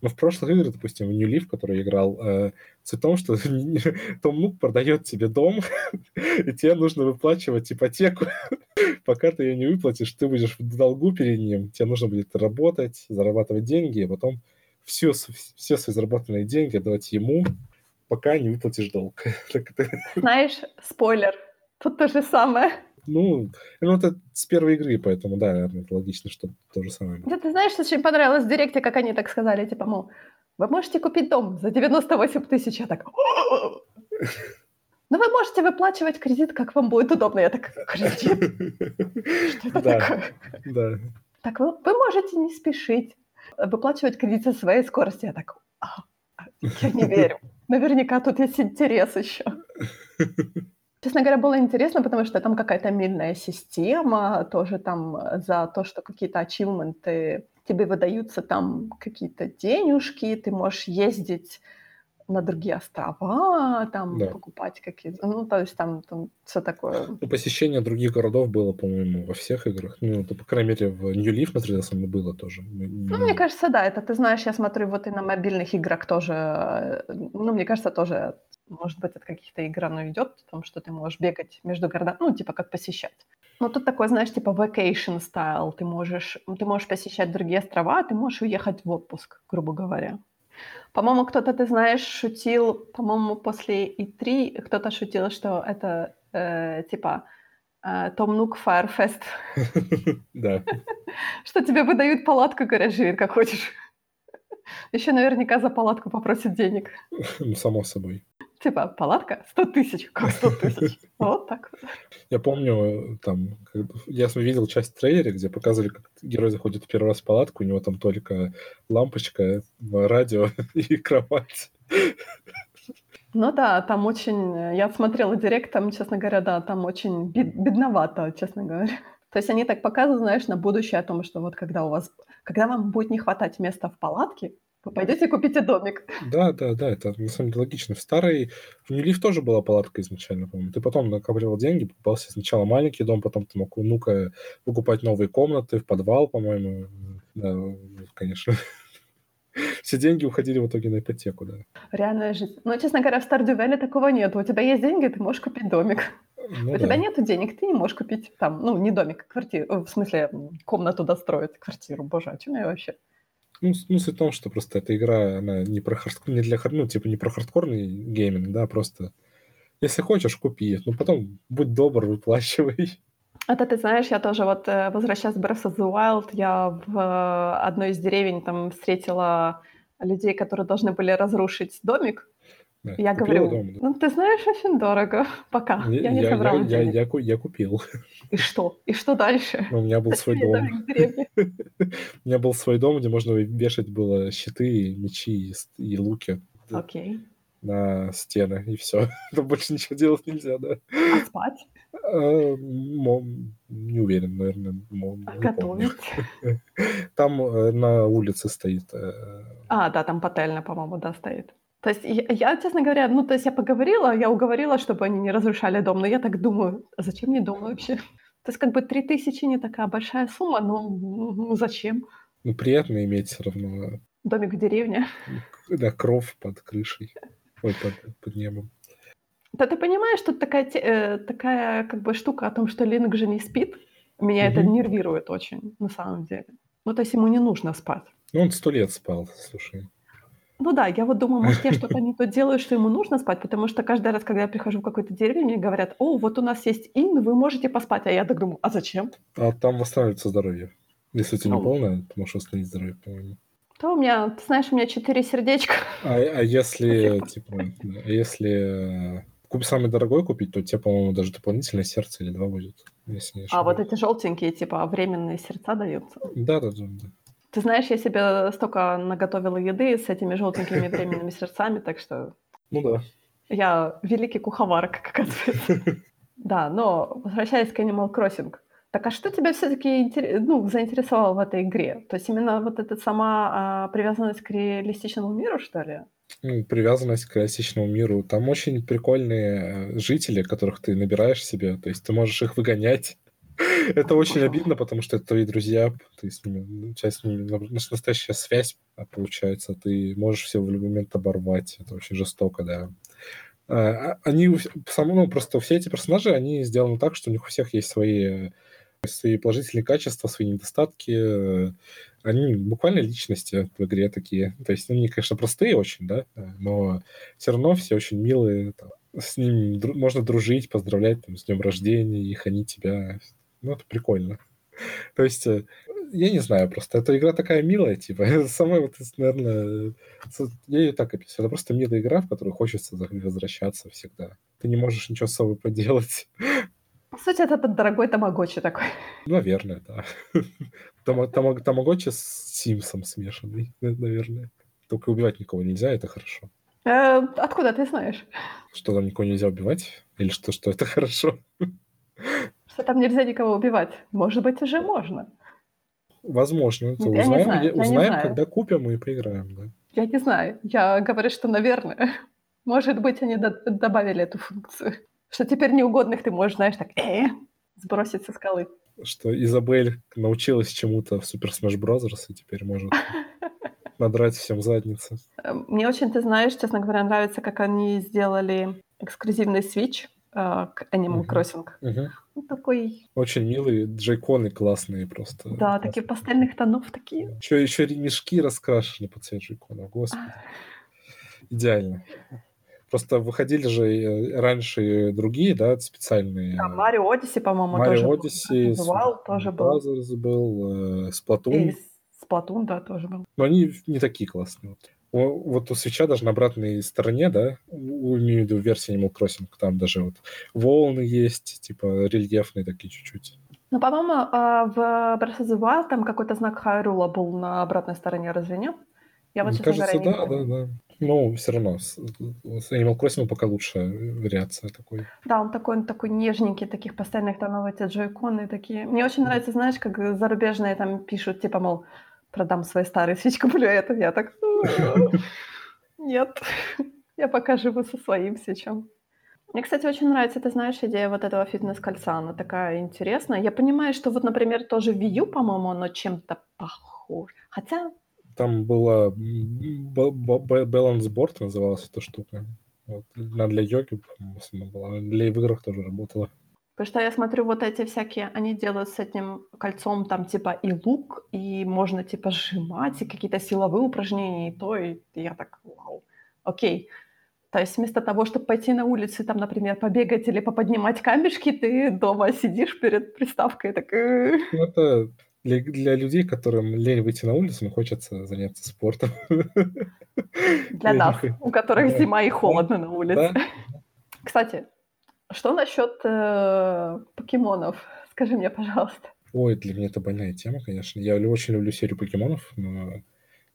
Но в прошлых играх, допустим, в New Leaf, который я играл, э, суть в том, что Том Нук продает тебе дом, и тебе нужно выплачивать ипотеку. Пока ты ее не выплатишь, ты будешь в долгу перед ним. Тебе нужно будет работать, зарабатывать деньги, а потом все, все свои заработанные деньги отдавать ему, пока не выплатишь долг. Знаешь, спойлер, тут то же самое. Ну, ну, это с первой игры, поэтому, да, наверное, это логично, что то же самое. Да, ты знаешь, что очень понравилось в Директе, как они так сказали, типа, мол, вы можете купить дом за 98 тысяч. Я так, но вы можете выплачивать кредит, как вам будет удобно. Я так, кредит? Что это Да. такое? Да. Так, вы, можете не спешить выплачивать кредит со своей скорости. Я так, «А, а, я не верю. Наверняка тут есть интерес еще. Честно говоря, было интересно, потому что там какая-то мильная система, тоже там э, за то, что какие-то ачивменты тебе выдаются там какие-то денежки, ты можешь ездить на другие острова, там Да. покупать какие-то, ну, то есть там, там все такое. Ну, посещение других городов было, по-моему, во всех играх. Ну, это, по крайней мере, в New Leaf на 3DS оно было тоже. Ну, мы- мне кажется, да, это ты знаешь, я смотрю вот и на мобильных играх тоже, э, ну, мне кажется, тоже, может быть, от каких-то игр оно идет, потому что ты можешь бегать между городами, ну, типа как посещать. Но тут такой, знаешь, типа vacation style, ты можешь, ты можешь посещать другие острова, ты можешь уехать в отпуск, грубо говоря. По-моему, кто-то, ты знаешь, шутил, по-моему, после E3 кто-то шутил, что это э, типа э, Том Нук Firefest, Да. что тебе выдают палатку, говорят, живи как хочешь. Еще наверняка за палатку попросят денег. Ну, само собой. Типа, палатка? 100 тысяч. Как 100 тысяч? Вот так. Я помню, там, я видел часть в трейлере, где показывали, как герой заходит в первый раз в палатку, у него там только лампочка, радио и кровать. Ну да, там очень... Я смотрела директ, там, честно говоря, да, там очень бед- бедновато, честно говоря. То есть они так показывают, знаешь, на будущее о том, что вот когда у вас... Когда вам будет не хватать места в палатке, вы пойдете и купите домик. Да, да, да, это на самом деле логично. В старой, в Leaf тоже была палатка изначально, по-моему. Ты потом накапливал деньги, покупал себе сначала маленький дом, потом ты мог у внука покупать новые комнаты в подвал, по-моему. Да, конечно. Все деньги уходили в итоге на ипотеку, да. Реальная жизнь. Но, честно говоря, в Stardew Valley такого нет. У тебя есть деньги, ты можешь купить домик. Ну, У да. тебя нет денег, ты не можешь купить там, ну, не домик, а квартиру, э, в смысле, комнату достроить, квартиру. Боже, о чем я вообще? Ну, с- ну, в том, что просто эта игра, она не про хардкор, не для ну, типа не про хардкорный гейминг, да, просто если хочешь, купи, ну, потом будь добр, выплачивай. Это ты знаешь, я тоже вот, э, возвращаясь в Breath of the Wild, я в э, одной из деревень там встретила людей, которые должны были разрушить домик. Да. Я Купила говорю, дом, да. ну ты знаешь, очень дорого. Пока. Я, Я не я- собрала я- я- денег. я ку- я купил. И что? И что дальше? У меня был свой дом. У меня был свой дом, где можно вешать было щиты, мечи и, луки Окей. на стены, и все. Там больше ничего делать нельзя, да. А спать? А, не уверен, наверное. А готовить? Там э, на улице стоит. э, А, да, там пательня, по-моему, да, стоит. То есть я, я, честно говоря, ну, то есть я поговорила, я уговорила, чтобы они не разрушали дом, но я так думаю, а зачем мне дом вообще? То есть как бы 3000 не такая большая сумма, но ну, зачем? Ну, приятно иметь все равно... Домик в деревне. Да, кров под крышей. Ой, под, под небом. Да ты понимаешь, тут такая, э, такая как бы штука о том, что Линк же не спит. Меня угу. это нервирует очень, на самом деле. Ну, то есть ему не нужно спать. Ну, он сто лет спал, слушай. Ну да, я вот думаю, может, я что-то не то делаю, что ему нужно спать, потому что каждый раз, когда я прихожу в какой-то деревню, мне говорят, о, вот у нас есть ин, вы можете поспать. А я так думаю, а зачем? А там восстанавливается здоровье. Если у тебя не полное, то можешь восстановить здоровье, по-моему. То у меня, ты знаешь, у меня четыре сердечка. А, а если, типа, а если купи самый дорогой купить, то тебе, по-моему, даже дополнительное сердце или два будет. Если не а вот эти желтенькие, типа, временные сердца даются? Да, да, да. да. Ты знаешь, я себе столько наготовила еды с этими желтенькими временными сердцами, так что... Ну да. Я великий куховар, как оказывается. Да, но возвращаясь к Animal Crossing. Так а что тебя все-таки ну, заинтересовало в этой игре? То есть именно вот эта сама а, привязанность к реалистичному миру, что ли? Привязанность к реалистичному миру. Там очень прикольные э, жители, которых ты набираешь себе. То есть ты можешь их выгонять это очень обидно, потому что это твои друзья, ты с ними, ну, с ними настоящая связь а, получается, ты можешь все в любой момент оборвать, это очень жестоко, да. А, а, они, ну, просто все эти персонажи, они сделаны так, что у них у всех есть свои, свои положительные качества, свои недостатки, они буквально личности в игре такие. То есть они, конечно, простые очень, да, но все равно все очень милые. С ними можно дружить, поздравлять там, с днем рождения, их они тебя ну, это прикольно. То есть, э, я не знаю, просто эта игра такая милая, типа, самая вот, наверное, я ее так описываю, это просто милая игра, в которую хочется возвращаться всегда. Ты не можешь ничего с собой поделать. По сути, это дорогой тамагочи такой. Наверное, да. Тамагочи с Симсом смешанный, наверное. Только убивать никого нельзя, это хорошо. Э, откуда ты знаешь? Что там никого нельзя убивать? Или что, что это хорошо? Что там нельзя никого убивать. Может быть, уже можно. Возможно. Это я узнаем, знаю, узнаем когда купим и поиграем. Да. Я не знаю. Я говорю, что, наверное. Может быть, они добавили эту функцию. Что теперь неугодных ты можешь, знаешь, так э, сбросить со скалы. Что Изабель научилась чему-то в Super Smash Bros. и теперь может надрать всем задницы. Мне очень, ты знаешь, честно говоря, нравится, как они сделали эксклюзивный Switch к Animal Crossing. Uh-huh. Ну, такой... Очень милые, джейконы классные просто. Да, такие пастельных тонов такие. Еще, еще ремешки раскрашены под цвет джейкона, господи. Идеально. Просто выходили же э, раньше другие, да, специальные. Да, Марио Одиссе, по-моему, Марио тоже Одиссе, был. тоже был. был, Сплатун. Сплатун, да, тоже был. Но они не такие классные. Вот вот у свеча даже на обратной стороне, да, у, имею в виду версии Animal Crossing, там даже вот волны есть, типа рельефные такие чуть-чуть. Ну, по-моему, а, в Breath of the Wild там какой-то знак Хайрула был на обратной стороне, разве нет? Я вот, Мне кажется, говоря, да, да, да. Но все равно с, Animal Crossing пока лучшая вариация такой. Да, он такой, он такой нежненький, таких постоянных тонов, эти джойконы такие. Мне очень нравится, знаешь, как зарубежные там пишут, типа, мол, продам свои старые свечкомулеты. Я так, нет, я пока живу со своим свечом. Мне, кстати, очень нравится, ты знаешь, идея вот этого фитнес-кольца, она такая интересная. Я понимаю, что вот, например, тоже Wii U, по-моему, оно чем-то похоже. Хотя... Там была Balance Board называлась эта штука. Вот. Она для йоги, по-моему, была. Для в играх тоже работала. Потому что я смотрю, вот эти всякие, они делают с этим кольцом там типа и лук, и можно типа сжимать, и какие-то силовые упражнения, и то, и я так, вау, окей. То есть вместо того, чтобы пойти на улицу, там, например, побегать или поподнимать камешки, ты дома сидишь перед приставкой, так... Ну, это для, для людей, которым лень выйти на улицу, но хочется заняться спортом. Для нас, у которых зима и холодно на улице. Кстати, что насчет э, покемонов? Скажи мне, пожалуйста. Ой, для меня это больная тема, конечно. Я очень люблю серию покемонов, но,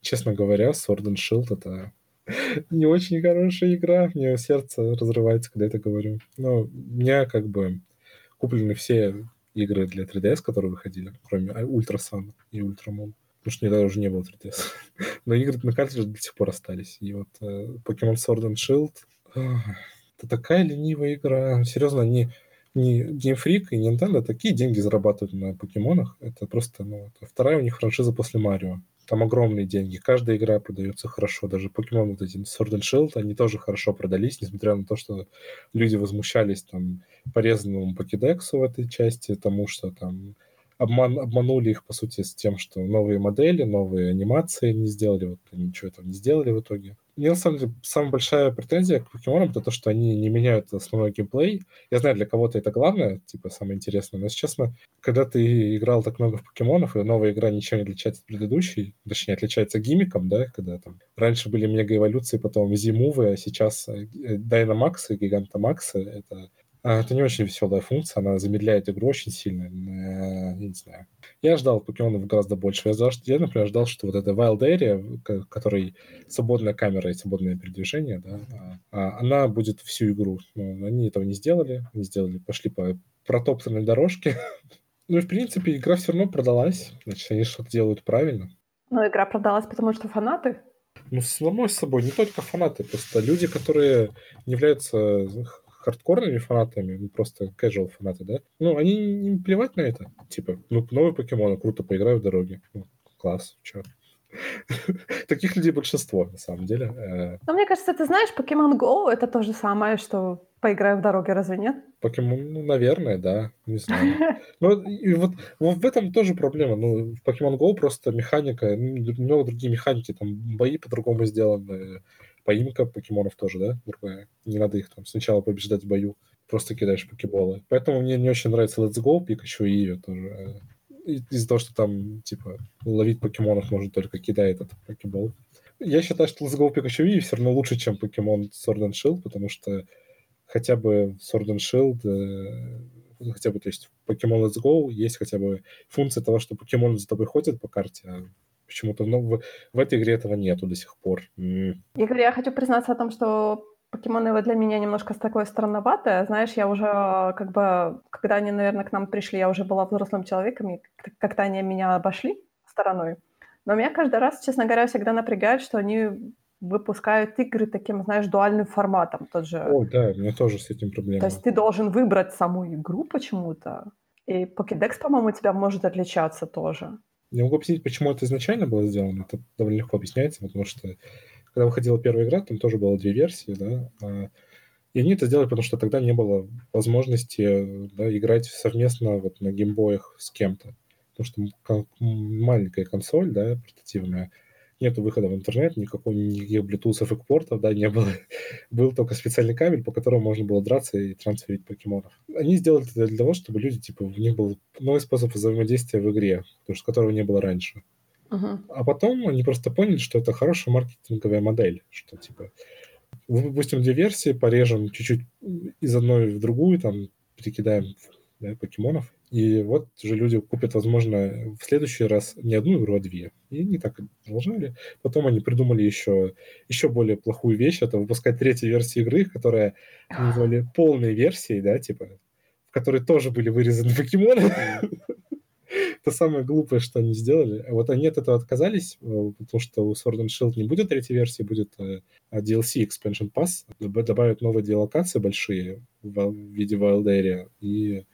честно говоря, Sword and Shield — это не очень хорошая игра. Мне сердце разрывается, когда это говорю. Но у меня как бы куплены все игры для 3DS, которые выходили, кроме Ultra Sun и Ultra Moon. Потому что меня уже не было 3DS. Но игры на картридже до сих пор остались. И вот э, Pokemon Sword and Shield... Это такая ленивая игра. Серьезно, они не Game Freak и Nintendo такие деньги зарабатывают на покемонах. Это просто, ну, это вторая у них франшиза после Марио. Там огромные деньги. Каждая игра продается хорошо. Даже покемон вот эти Sword and Shield, они тоже хорошо продались, несмотря на то, что люди возмущались там порезанному покедексу в этой части, тому, что там обман, обманули их, по сути, с тем, что новые модели, новые анимации не сделали, вот ничего этого не сделали в итоге. Мне, на самом деле, самая большая претензия к покемонам это то, что они не меняют основной геймплей. Я знаю, для кого-то это главное, типа, самое интересное, но, если честно, когда ты играл так много в покемонов, и новая игра ничем не отличается от предыдущей, точнее, отличается гиммиком, да, когда там раньше были мега-эволюции, потом зимовые, а сейчас Дайнамаксы, Гигантамаксы, это а, это не очень веселая функция, она замедляет игру очень сильно. Э, я не знаю. Я ждал покемонов гораздо больше. Я, ждал, я, например, ждал, что вот эта Wild Area, который свободная камера и свободное передвижение, да, а, а, она будет всю игру. Но они этого не сделали. Они сделали, пошли по протоптанной дорожке. ну и, в принципе, игра все равно продалась. Значит, они что-то делают правильно. Но игра продалась, потому что фанаты? Ну, само собой, не только фанаты, просто люди, которые не являются хардкорными фанатами, ну, просто casual фанаты, да, ну, они не плевать на это. Типа, ну, новый покемон, круто, поиграю в дороге. Ну, класс, чё. Таких людей большинство, на самом деле. Э. Но мне кажется, ты знаешь, Pokemon Go — это то же самое, что поиграю в дороге, разве нет? Покемон, ну, наверное, да, не знаю. Ну, и вот, вот в этом тоже проблема. Ну, в Pokemon Go просто механика, много другие механики, там бои по-другому сделаны, поимка покемонов тоже, да, другая. Не надо их там сначала побеждать в бою, просто кидаешь покеболы. Поэтому мне не очень нравится Let's Go, Пикачу и ее тоже. Из-за того, что там, типа, ловить покемонов можно только кидая этот покебол. Я считаю, что Let's Go Пикачу и все равно лучше, чем покемон Sword and Shield, потому что хотя бы Sword and Shield, э, хотя бы, то есть Pokemon Let's Go есть хотя бы функция того, что покемон за тобой ходит по карте, а Почему-то ну, в, в этой игре этого нету до сих пор. Игорь, я хочу признаться о том, что покемоны для меня немножко такое странноватое. Знаешь, я уже как бы, когда они, наверное, к нам пришли, я уже была взрослым человеком, и как-то они меня обошли стороной. Но меня каждый раз, честно говоря, всегда напрягает, что они выпускают игры таким, знаешь, дуальным форматом. Тот же... О, да, у меня тоже с этим проблема. То есть ты должен выбрать саму игру почему-то. И Pokédex, по-моему, у тебя может отличаться тоже. Не могу объяснить, почему это изначально было сделано. Это довольно легко объясняется, потому что когда выходила первая игра, там тоже было две версии, да, а, и они это сделали, потому что тогда не было возможности да, играть совместно вот на геймбоях с кем-то. Потому что маленькая консоль, да, портативная, нету выхода в интернет, никакого, никаких Bluetooth экспортов, да, не было. Был только специальный кабель, по которому можно было драться и трансферить покемонов. Они сделали это для того, чтобы люди, типа, у них был новый способ взаимодействия в игре, потому что которого не было раньше. Uh-huh. А потом они просто поняли, что это хорошая маркетинговая модель, что, типа, выпустим две версии, порежем чуть-чуть из одной в другую, там, перекидаем да, покемонов, и вот уже люди купят, возможно, в следующий раз не одну игру, а две. И они так продолжали. Потом они придумали еще, еще более плохую вещь, это выпускать третью версию игры, которая назвали полной версией, да, типа, в которой тоже были вырезаны покемоны. Это самое глупое, что они сделали. Вот они от этого отказались, э, потому что у Sword and Shield не будет третьей версии, будет э, DLC Expansion Pass. Добавят новые две локации большие в виде Wild Area и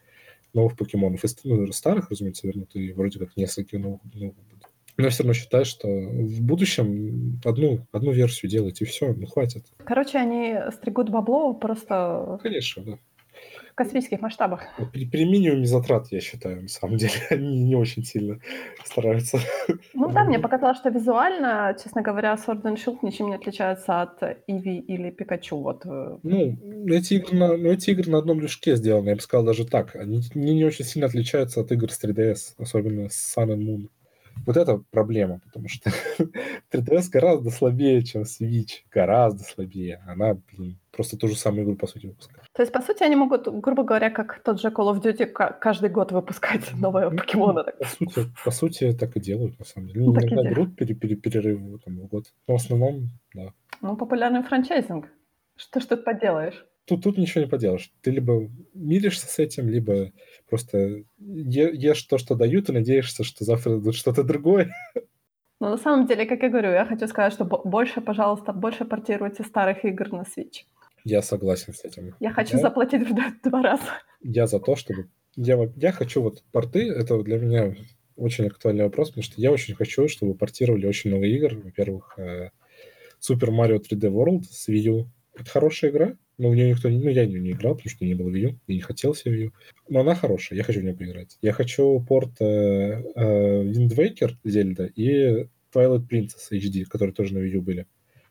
новых покемонов. Ну, старых, разумеется, вернут, и вроде как несколько новых, новых будет. Но я все равно считаю, что в будущем одну, одну версию делать, и все, ну хватит. Короче, они стригут бабло просто... Конечно, да космических масштабах. При, при минимуме затрат, я считаю, на самом деле, они не очень сильно стараются. Ну да, мне показалось, что визуально, честно говоря, Sword and Shield ничем не отличается от Иви или Пикачу. Вот. Э. Ну, эти игры, на, ну, эти игры на одном лишке сделаны, я бы сказал даже так. Они не, не очень сильно отличаются от игр с 3DS, особенно с Sun and Moon. Вот это проблема, потому что 3DS гораздо слабее, чем Switch. Гораздо слабее. Она, блин, просто ту же самую игру, по сути, выпускает. То есть, по сути, они могут, грубо говоря, как тот же Call of Duty, каждый год выпускать новые ну, покемоны. По сути, по сути, так и делают, на самом деле. Ну, иногда берут пере, пере, перерывы там, в год. Но в основном, да. Ну, популярный франчайзинг. Что ж тут поделаешь? Тут, тут ничего не поделаешь. Ты либо миришься с этим, либо просто е- ешь то, что дают, и надеешься, что завтра дадут что-то другое. Ну, на самом деле, как я говорю, я хочу сказать, что больше, пожалуйста, больше портируйте старых игр на Switch. Я согласен с этим. Я хочу я, заплатить в два раза. Я за то, чтобы... Я, я хочу вот порты, это для меня очень актуальный вопрос, потому что я очень хочу, чтобы портировали очень много игр. Во-первых, э, Super Mario 3D World с Wii U. Это хорошая игра, но в нее никто... Ну, я в нее не играл, потому что не было Wii U, и не хотел себе Wii U. Но она хорошая, я хочу в нее поиграть. Я хочу порт э, э, Wind Waker Зельда и Twilight Princess HD, которые тоже на Wii U были.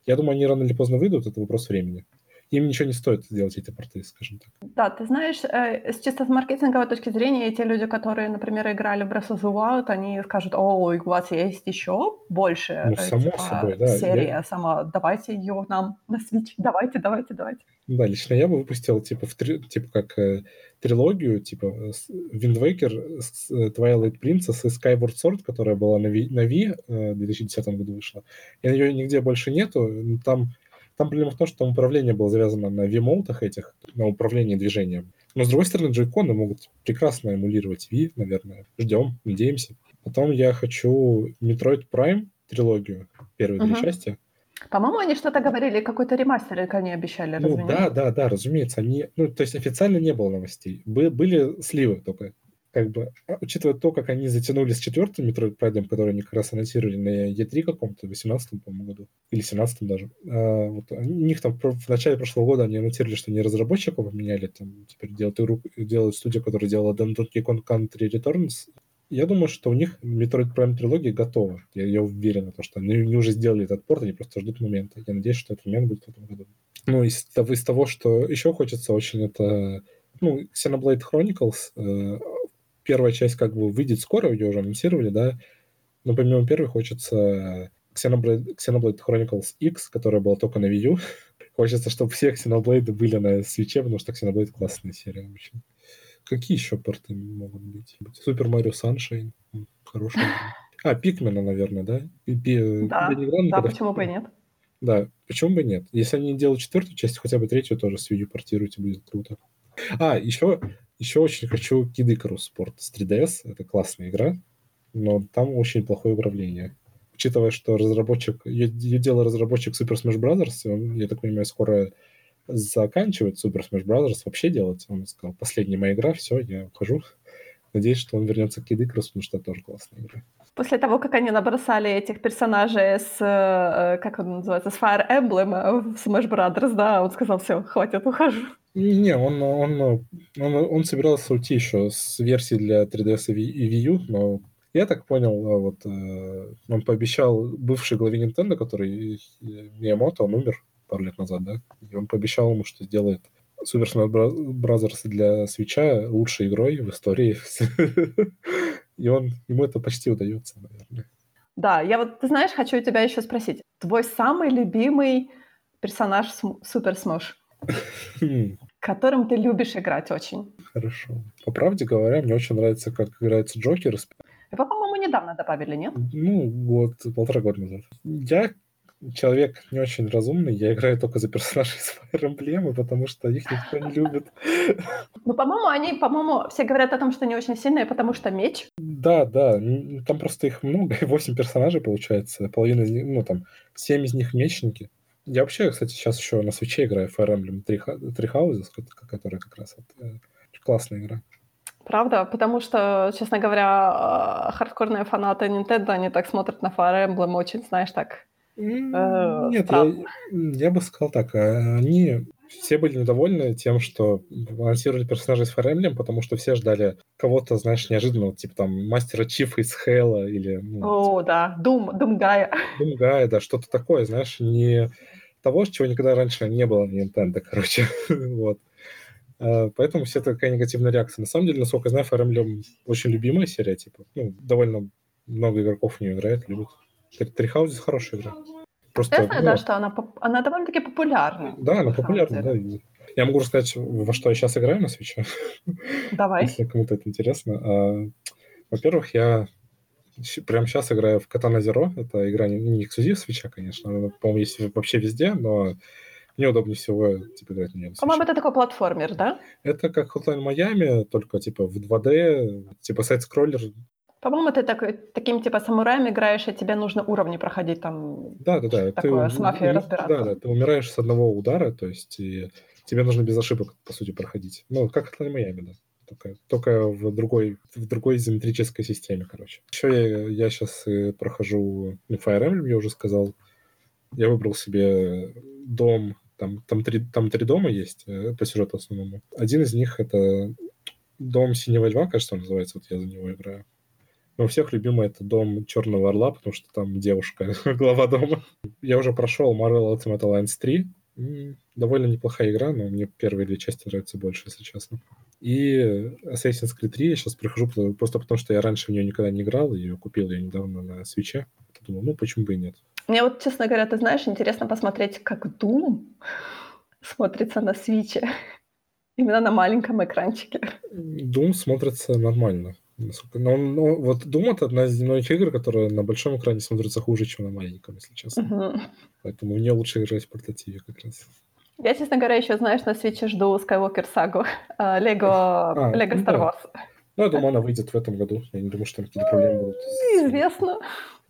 Я думаю, они рано или поздно выйдут, это вопрос времени им ничего не стоит сделать эти порты, скажем так. Да, ты знаешь, э, с чисто с маркетинговой точки зрения, те люди, которые, например, играли в Breath of the Wild, они скажут, о, у вас есть еще больше ну, само типа, собой, да. серия я... сама, давайте ее нам на Switch, давайте, давайте, давайте. Да, лично я бы выпустил, типа, в три, типа как э, трилогию, типа Wind Waker, Twilight Princess и Skyward Sword, которая была на Wii, на Wii э, в 2010 году вышла. И ее нигде больше нету, там там проблема в том, что управление было завязано на V-молтах этих, на управлении движением. Но, с другой стороны, джойконы могут прекрасно эмулировать V, наверное. Ждем, надеемся. Потом я хочу Metroid Prime трилогию, первые uh-huh. две части. По-моему, они что-то говорили, какой-то ремастер они обещали. Ну да, да, да, разумеется. Они, ну, то есть официально не было новостей. Бы, были сливы только как бы, а, учитывая то, как они затянули с четвертым Metroid Prime, который они как раз анонсировали на E3 каком-то, в 18 по-моему, году, или 17 даже. А, вот, у них там в начале прошлого года они анонсировали, что они разработчиков поменяли, там теперь делают, игру, делают студию, которая делала Donkey Kong Country Returns. Я думаю, что у них Metroid Prime трилогия готова. Я, я уверен, в что они, они уже сделали этот порт, они просто ждут момента. Я надеюсь, что этот момент будет в этом году. Ну, из из того что еще хочется очень, это ну, Xenoblade Chronicles, э, первая часть как бы выйдет скоро, ее уже анонсировали, да, но помимо первой хочется Xenoblade, Xenoblade Chronicles X, которая была только на Wii U. хочется, чтобы все Xenoblade были на свече, потому что Xenoblade классная серия очень. Какие еще порты могут быть? Super Mario Sunshine. Хорошая. А, Пикмена, наверное, да? Пи, да, да почему бы и нет? Да, почему бы нет? Если они делают четвертую часть, хотя бы третью тоже с U портируйте, будет круто. А, еще еще очень хочу Kid Icarus Sport с 3DS. Это классная игра, но там очень плохое управление. Учитывая, что разработчик, ее делал разработчик Super Smash Bros., он, я так понимаю, скоро заканчивает Super Smash Bros. вообще делать. Он сказал, последняя моя игра, все, я ухожу. Надеюсь, что он вернется к Kid Icarus, потому что это тоже классная игра. После того, как они набросали этих персонажей с, э, как он называется, с Fire Emblem в Smash Brothers, да, он сказал, все, хватит, ухожу. Не, он, он, он, он собирался уйти еще с версии для 3DS и Wii U, но я так понял, вот э, он пообещал бывший главе Nintendo, который э, Миямото, он умер пару лет назад, да, и он пообещал ему, что сделает Super Smash Bros. для свеча лучшей игрой в истории. И он, ему это почти удается, наверное. Да, я вот, ты знаешь, хочу у тебя еще спросить. Твой самый любимый персонаж Super Smash? Которым ты любишь играть очень. Хорошо. По правде говоря, мне очень нравится, как играется Джокер. Его, по-моему, недавно добавили, нет? Ну, вот, полтора года назад. Я человек не очень разумный, я играю только за персонажей с Fire Emblem, потому что их никто не любит. Ну, по-моему, они, по-моему, все говорят о том, что они очень сильные, потому что меч. Да, да, там просто их много, восемь персонажей получается, половина из них, ну, там, семь из них мечники. Я вообще, кстати, сейчас еще на свече играю Fire Emblem Three Houses, которая как раз вот, э, классная игра. Правда? Потому что, честно говоря, э, хардкорные фанаты Nintendo, они так смотрят на Fire Emblem очень, знаешь, так... Э, Нет, я, я бы сказал так, они все были недовольны тем, что анонсировали персонажей из Fire Emblem, потому что все ждали кого-то, знаешь, неожиданного, типа там мастера Чифа из Хейла или... Ну, О, типа, да, Дум, Думгая. Думгая, да, что-то такое, знаешь, не того, чего никогда раньше не было на Nintendo, короче. вот. А, поэтому все такая негативная реакция. На самом деле, насколько я знаю, Fire Emblem очень любимая серия, типа, ну, довольно много игроков в нее играет, любят. Трихаузис хорошая игра. Просто, я знаю, ну, да, что она, она довольно-таки популярна. Да, она популярна, да. Я могу рассказать, во что я сейчас играю на свече. Давай. Если кому-то это интересно. А, во-первых, я прямо сейчас играю в Katana Zero. Это игра не, не эксклюзив свеча, конечно. Она, по-моему, есть вообще везде, но мне удобнее всего типа, играть на нее. По-моему, это такой платформер, да? Это как Hotline Miami, только типа в 2D, типа сайт-скроллер. По-моему, ты такой, таким типа самураем играешь, и тебе нужно уровни проходить там. Да, да, да. Такое, ты, с мафией да, разбираться. да, ты умираешь с одного удара, то есть и тебе нужно без ошибок, по сути, проходить. Ну, как это на Майами, да. Только, только в другой, в другой изометрической системе, короче. Еще я, я сейчас прохожу ну, Fire Emblem, я уже сказал. Я выбрал себе дом, там, там, три, там три дома есть э, по сюжету основному. Один из них — это дом Синего Льва, кажется, он называется, вот я за него играю. Но у всех любимый это дом Черного Орла, потому что там девушка, глава дома. Я уже прошел Marvel Ultimate Alliance 3. Довольно неплохая игра, но мне первые две части нравятся больше, если честно. И Assassin's Creed 3 я сейчас прихожу просто потому, что я раньше в нее никогда не играл, ее купил я недавно на свече. Думал, ну почему бы и нет. Мне вот, честно говоря, ты знаешь, интересно посмотреть, как Doom смотрится на свече. Именно на маленьком экранчике. Doom смотрится нормально. Но, но вот Doom это одна из немногих игр, которая на большом экране смотрится хуже, чем на маленьком, если честно. Угу. Поэтому мне лучше играть в портативе как раз. Я, честно говоря, еще, знаешь, на свече жду Skywalker сагу. Лего, а, Лего Star Wars. Ну, я думаю, она выйдет в этом году. Я не думаю, что там какие-то проблемы будут. Неизвестно.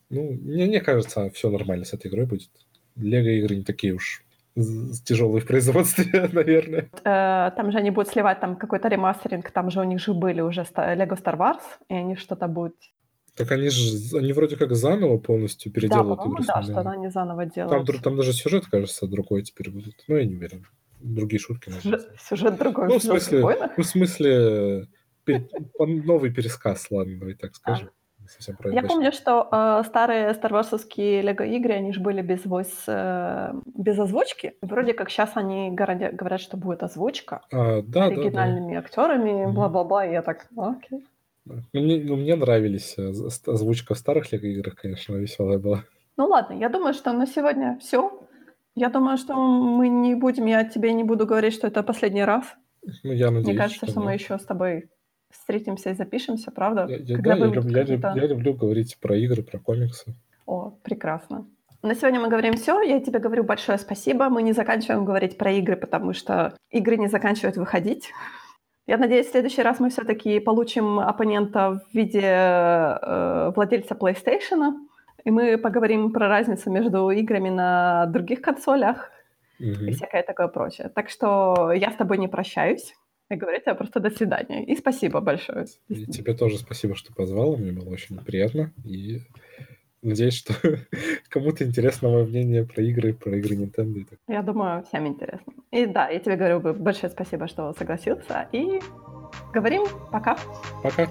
Ну, мне, мне кажется, все нормально с этой игрой будет. Лего игры не такие уж тяжелые в производстве, наверное. Э, там же они будут сливать там какой-то ремастеринг, там же у них же были уже Lego Star Wars, и они что-то будут... Так они же, они вроде как заново полностью переделывают да, игру. Да, что они заново делают. Там, там даже сюжет, кажется, другой теперь будет. Ну, я не уверен. Другие шутки. Сюжет, сюжет другой. Ну, в смысле, ну, в смысле, новый пересказ, ладно, давай так скажем. А совсем Я помню, что э, старые Star Wars Лего игры, они же были без voice, э, без озвучки. Вроде как сейчас они говорят, говорят что будет озвучка а, да, оригинальными да, да. актерами, бла-бла-бла, и я так, окей. Ну, мне, ну, мне нравились э, озвучка в старых Лего играх, конечно, веселая была. Ну ладно, я думаю, что на сегодня все. Я думаю, что мы не будем, я тебе не буду говорить, что это последний раз. Ну, я надеюсь, Мне кажется, что, что мы еще с тобой встретимся и запишемся, правда? Я, я, да, я, люблю, я, люблю, я люблю говорить про игры, про комиксы. О, прекрасно. На сегодня мы говорим все. Я тебе говорю большое спасибо. Мы не заканчиваем говорить про игры, потому что игры не заканчивают выходить. Я надеюсь, в следующий раз мы все-таки получим оппонента в виде э, владельца PlayStation, и мы поговорим про разницу между играми на других консолях mm-hmm. и всякое такое прочее. Так что я с тобой не прощаюсь. Я говорю тебе просто до свидания. И спасибо большое. И тебе тоже спасибо, что позвала. Мне было очень приятно. И надеюсь, что кому-то интересно мое мнение про игры, про игры Nintendo. Я думаю, всем интересно. И да, я тебе говорю большое спасибо, что согласился. И говорим пока. Пока.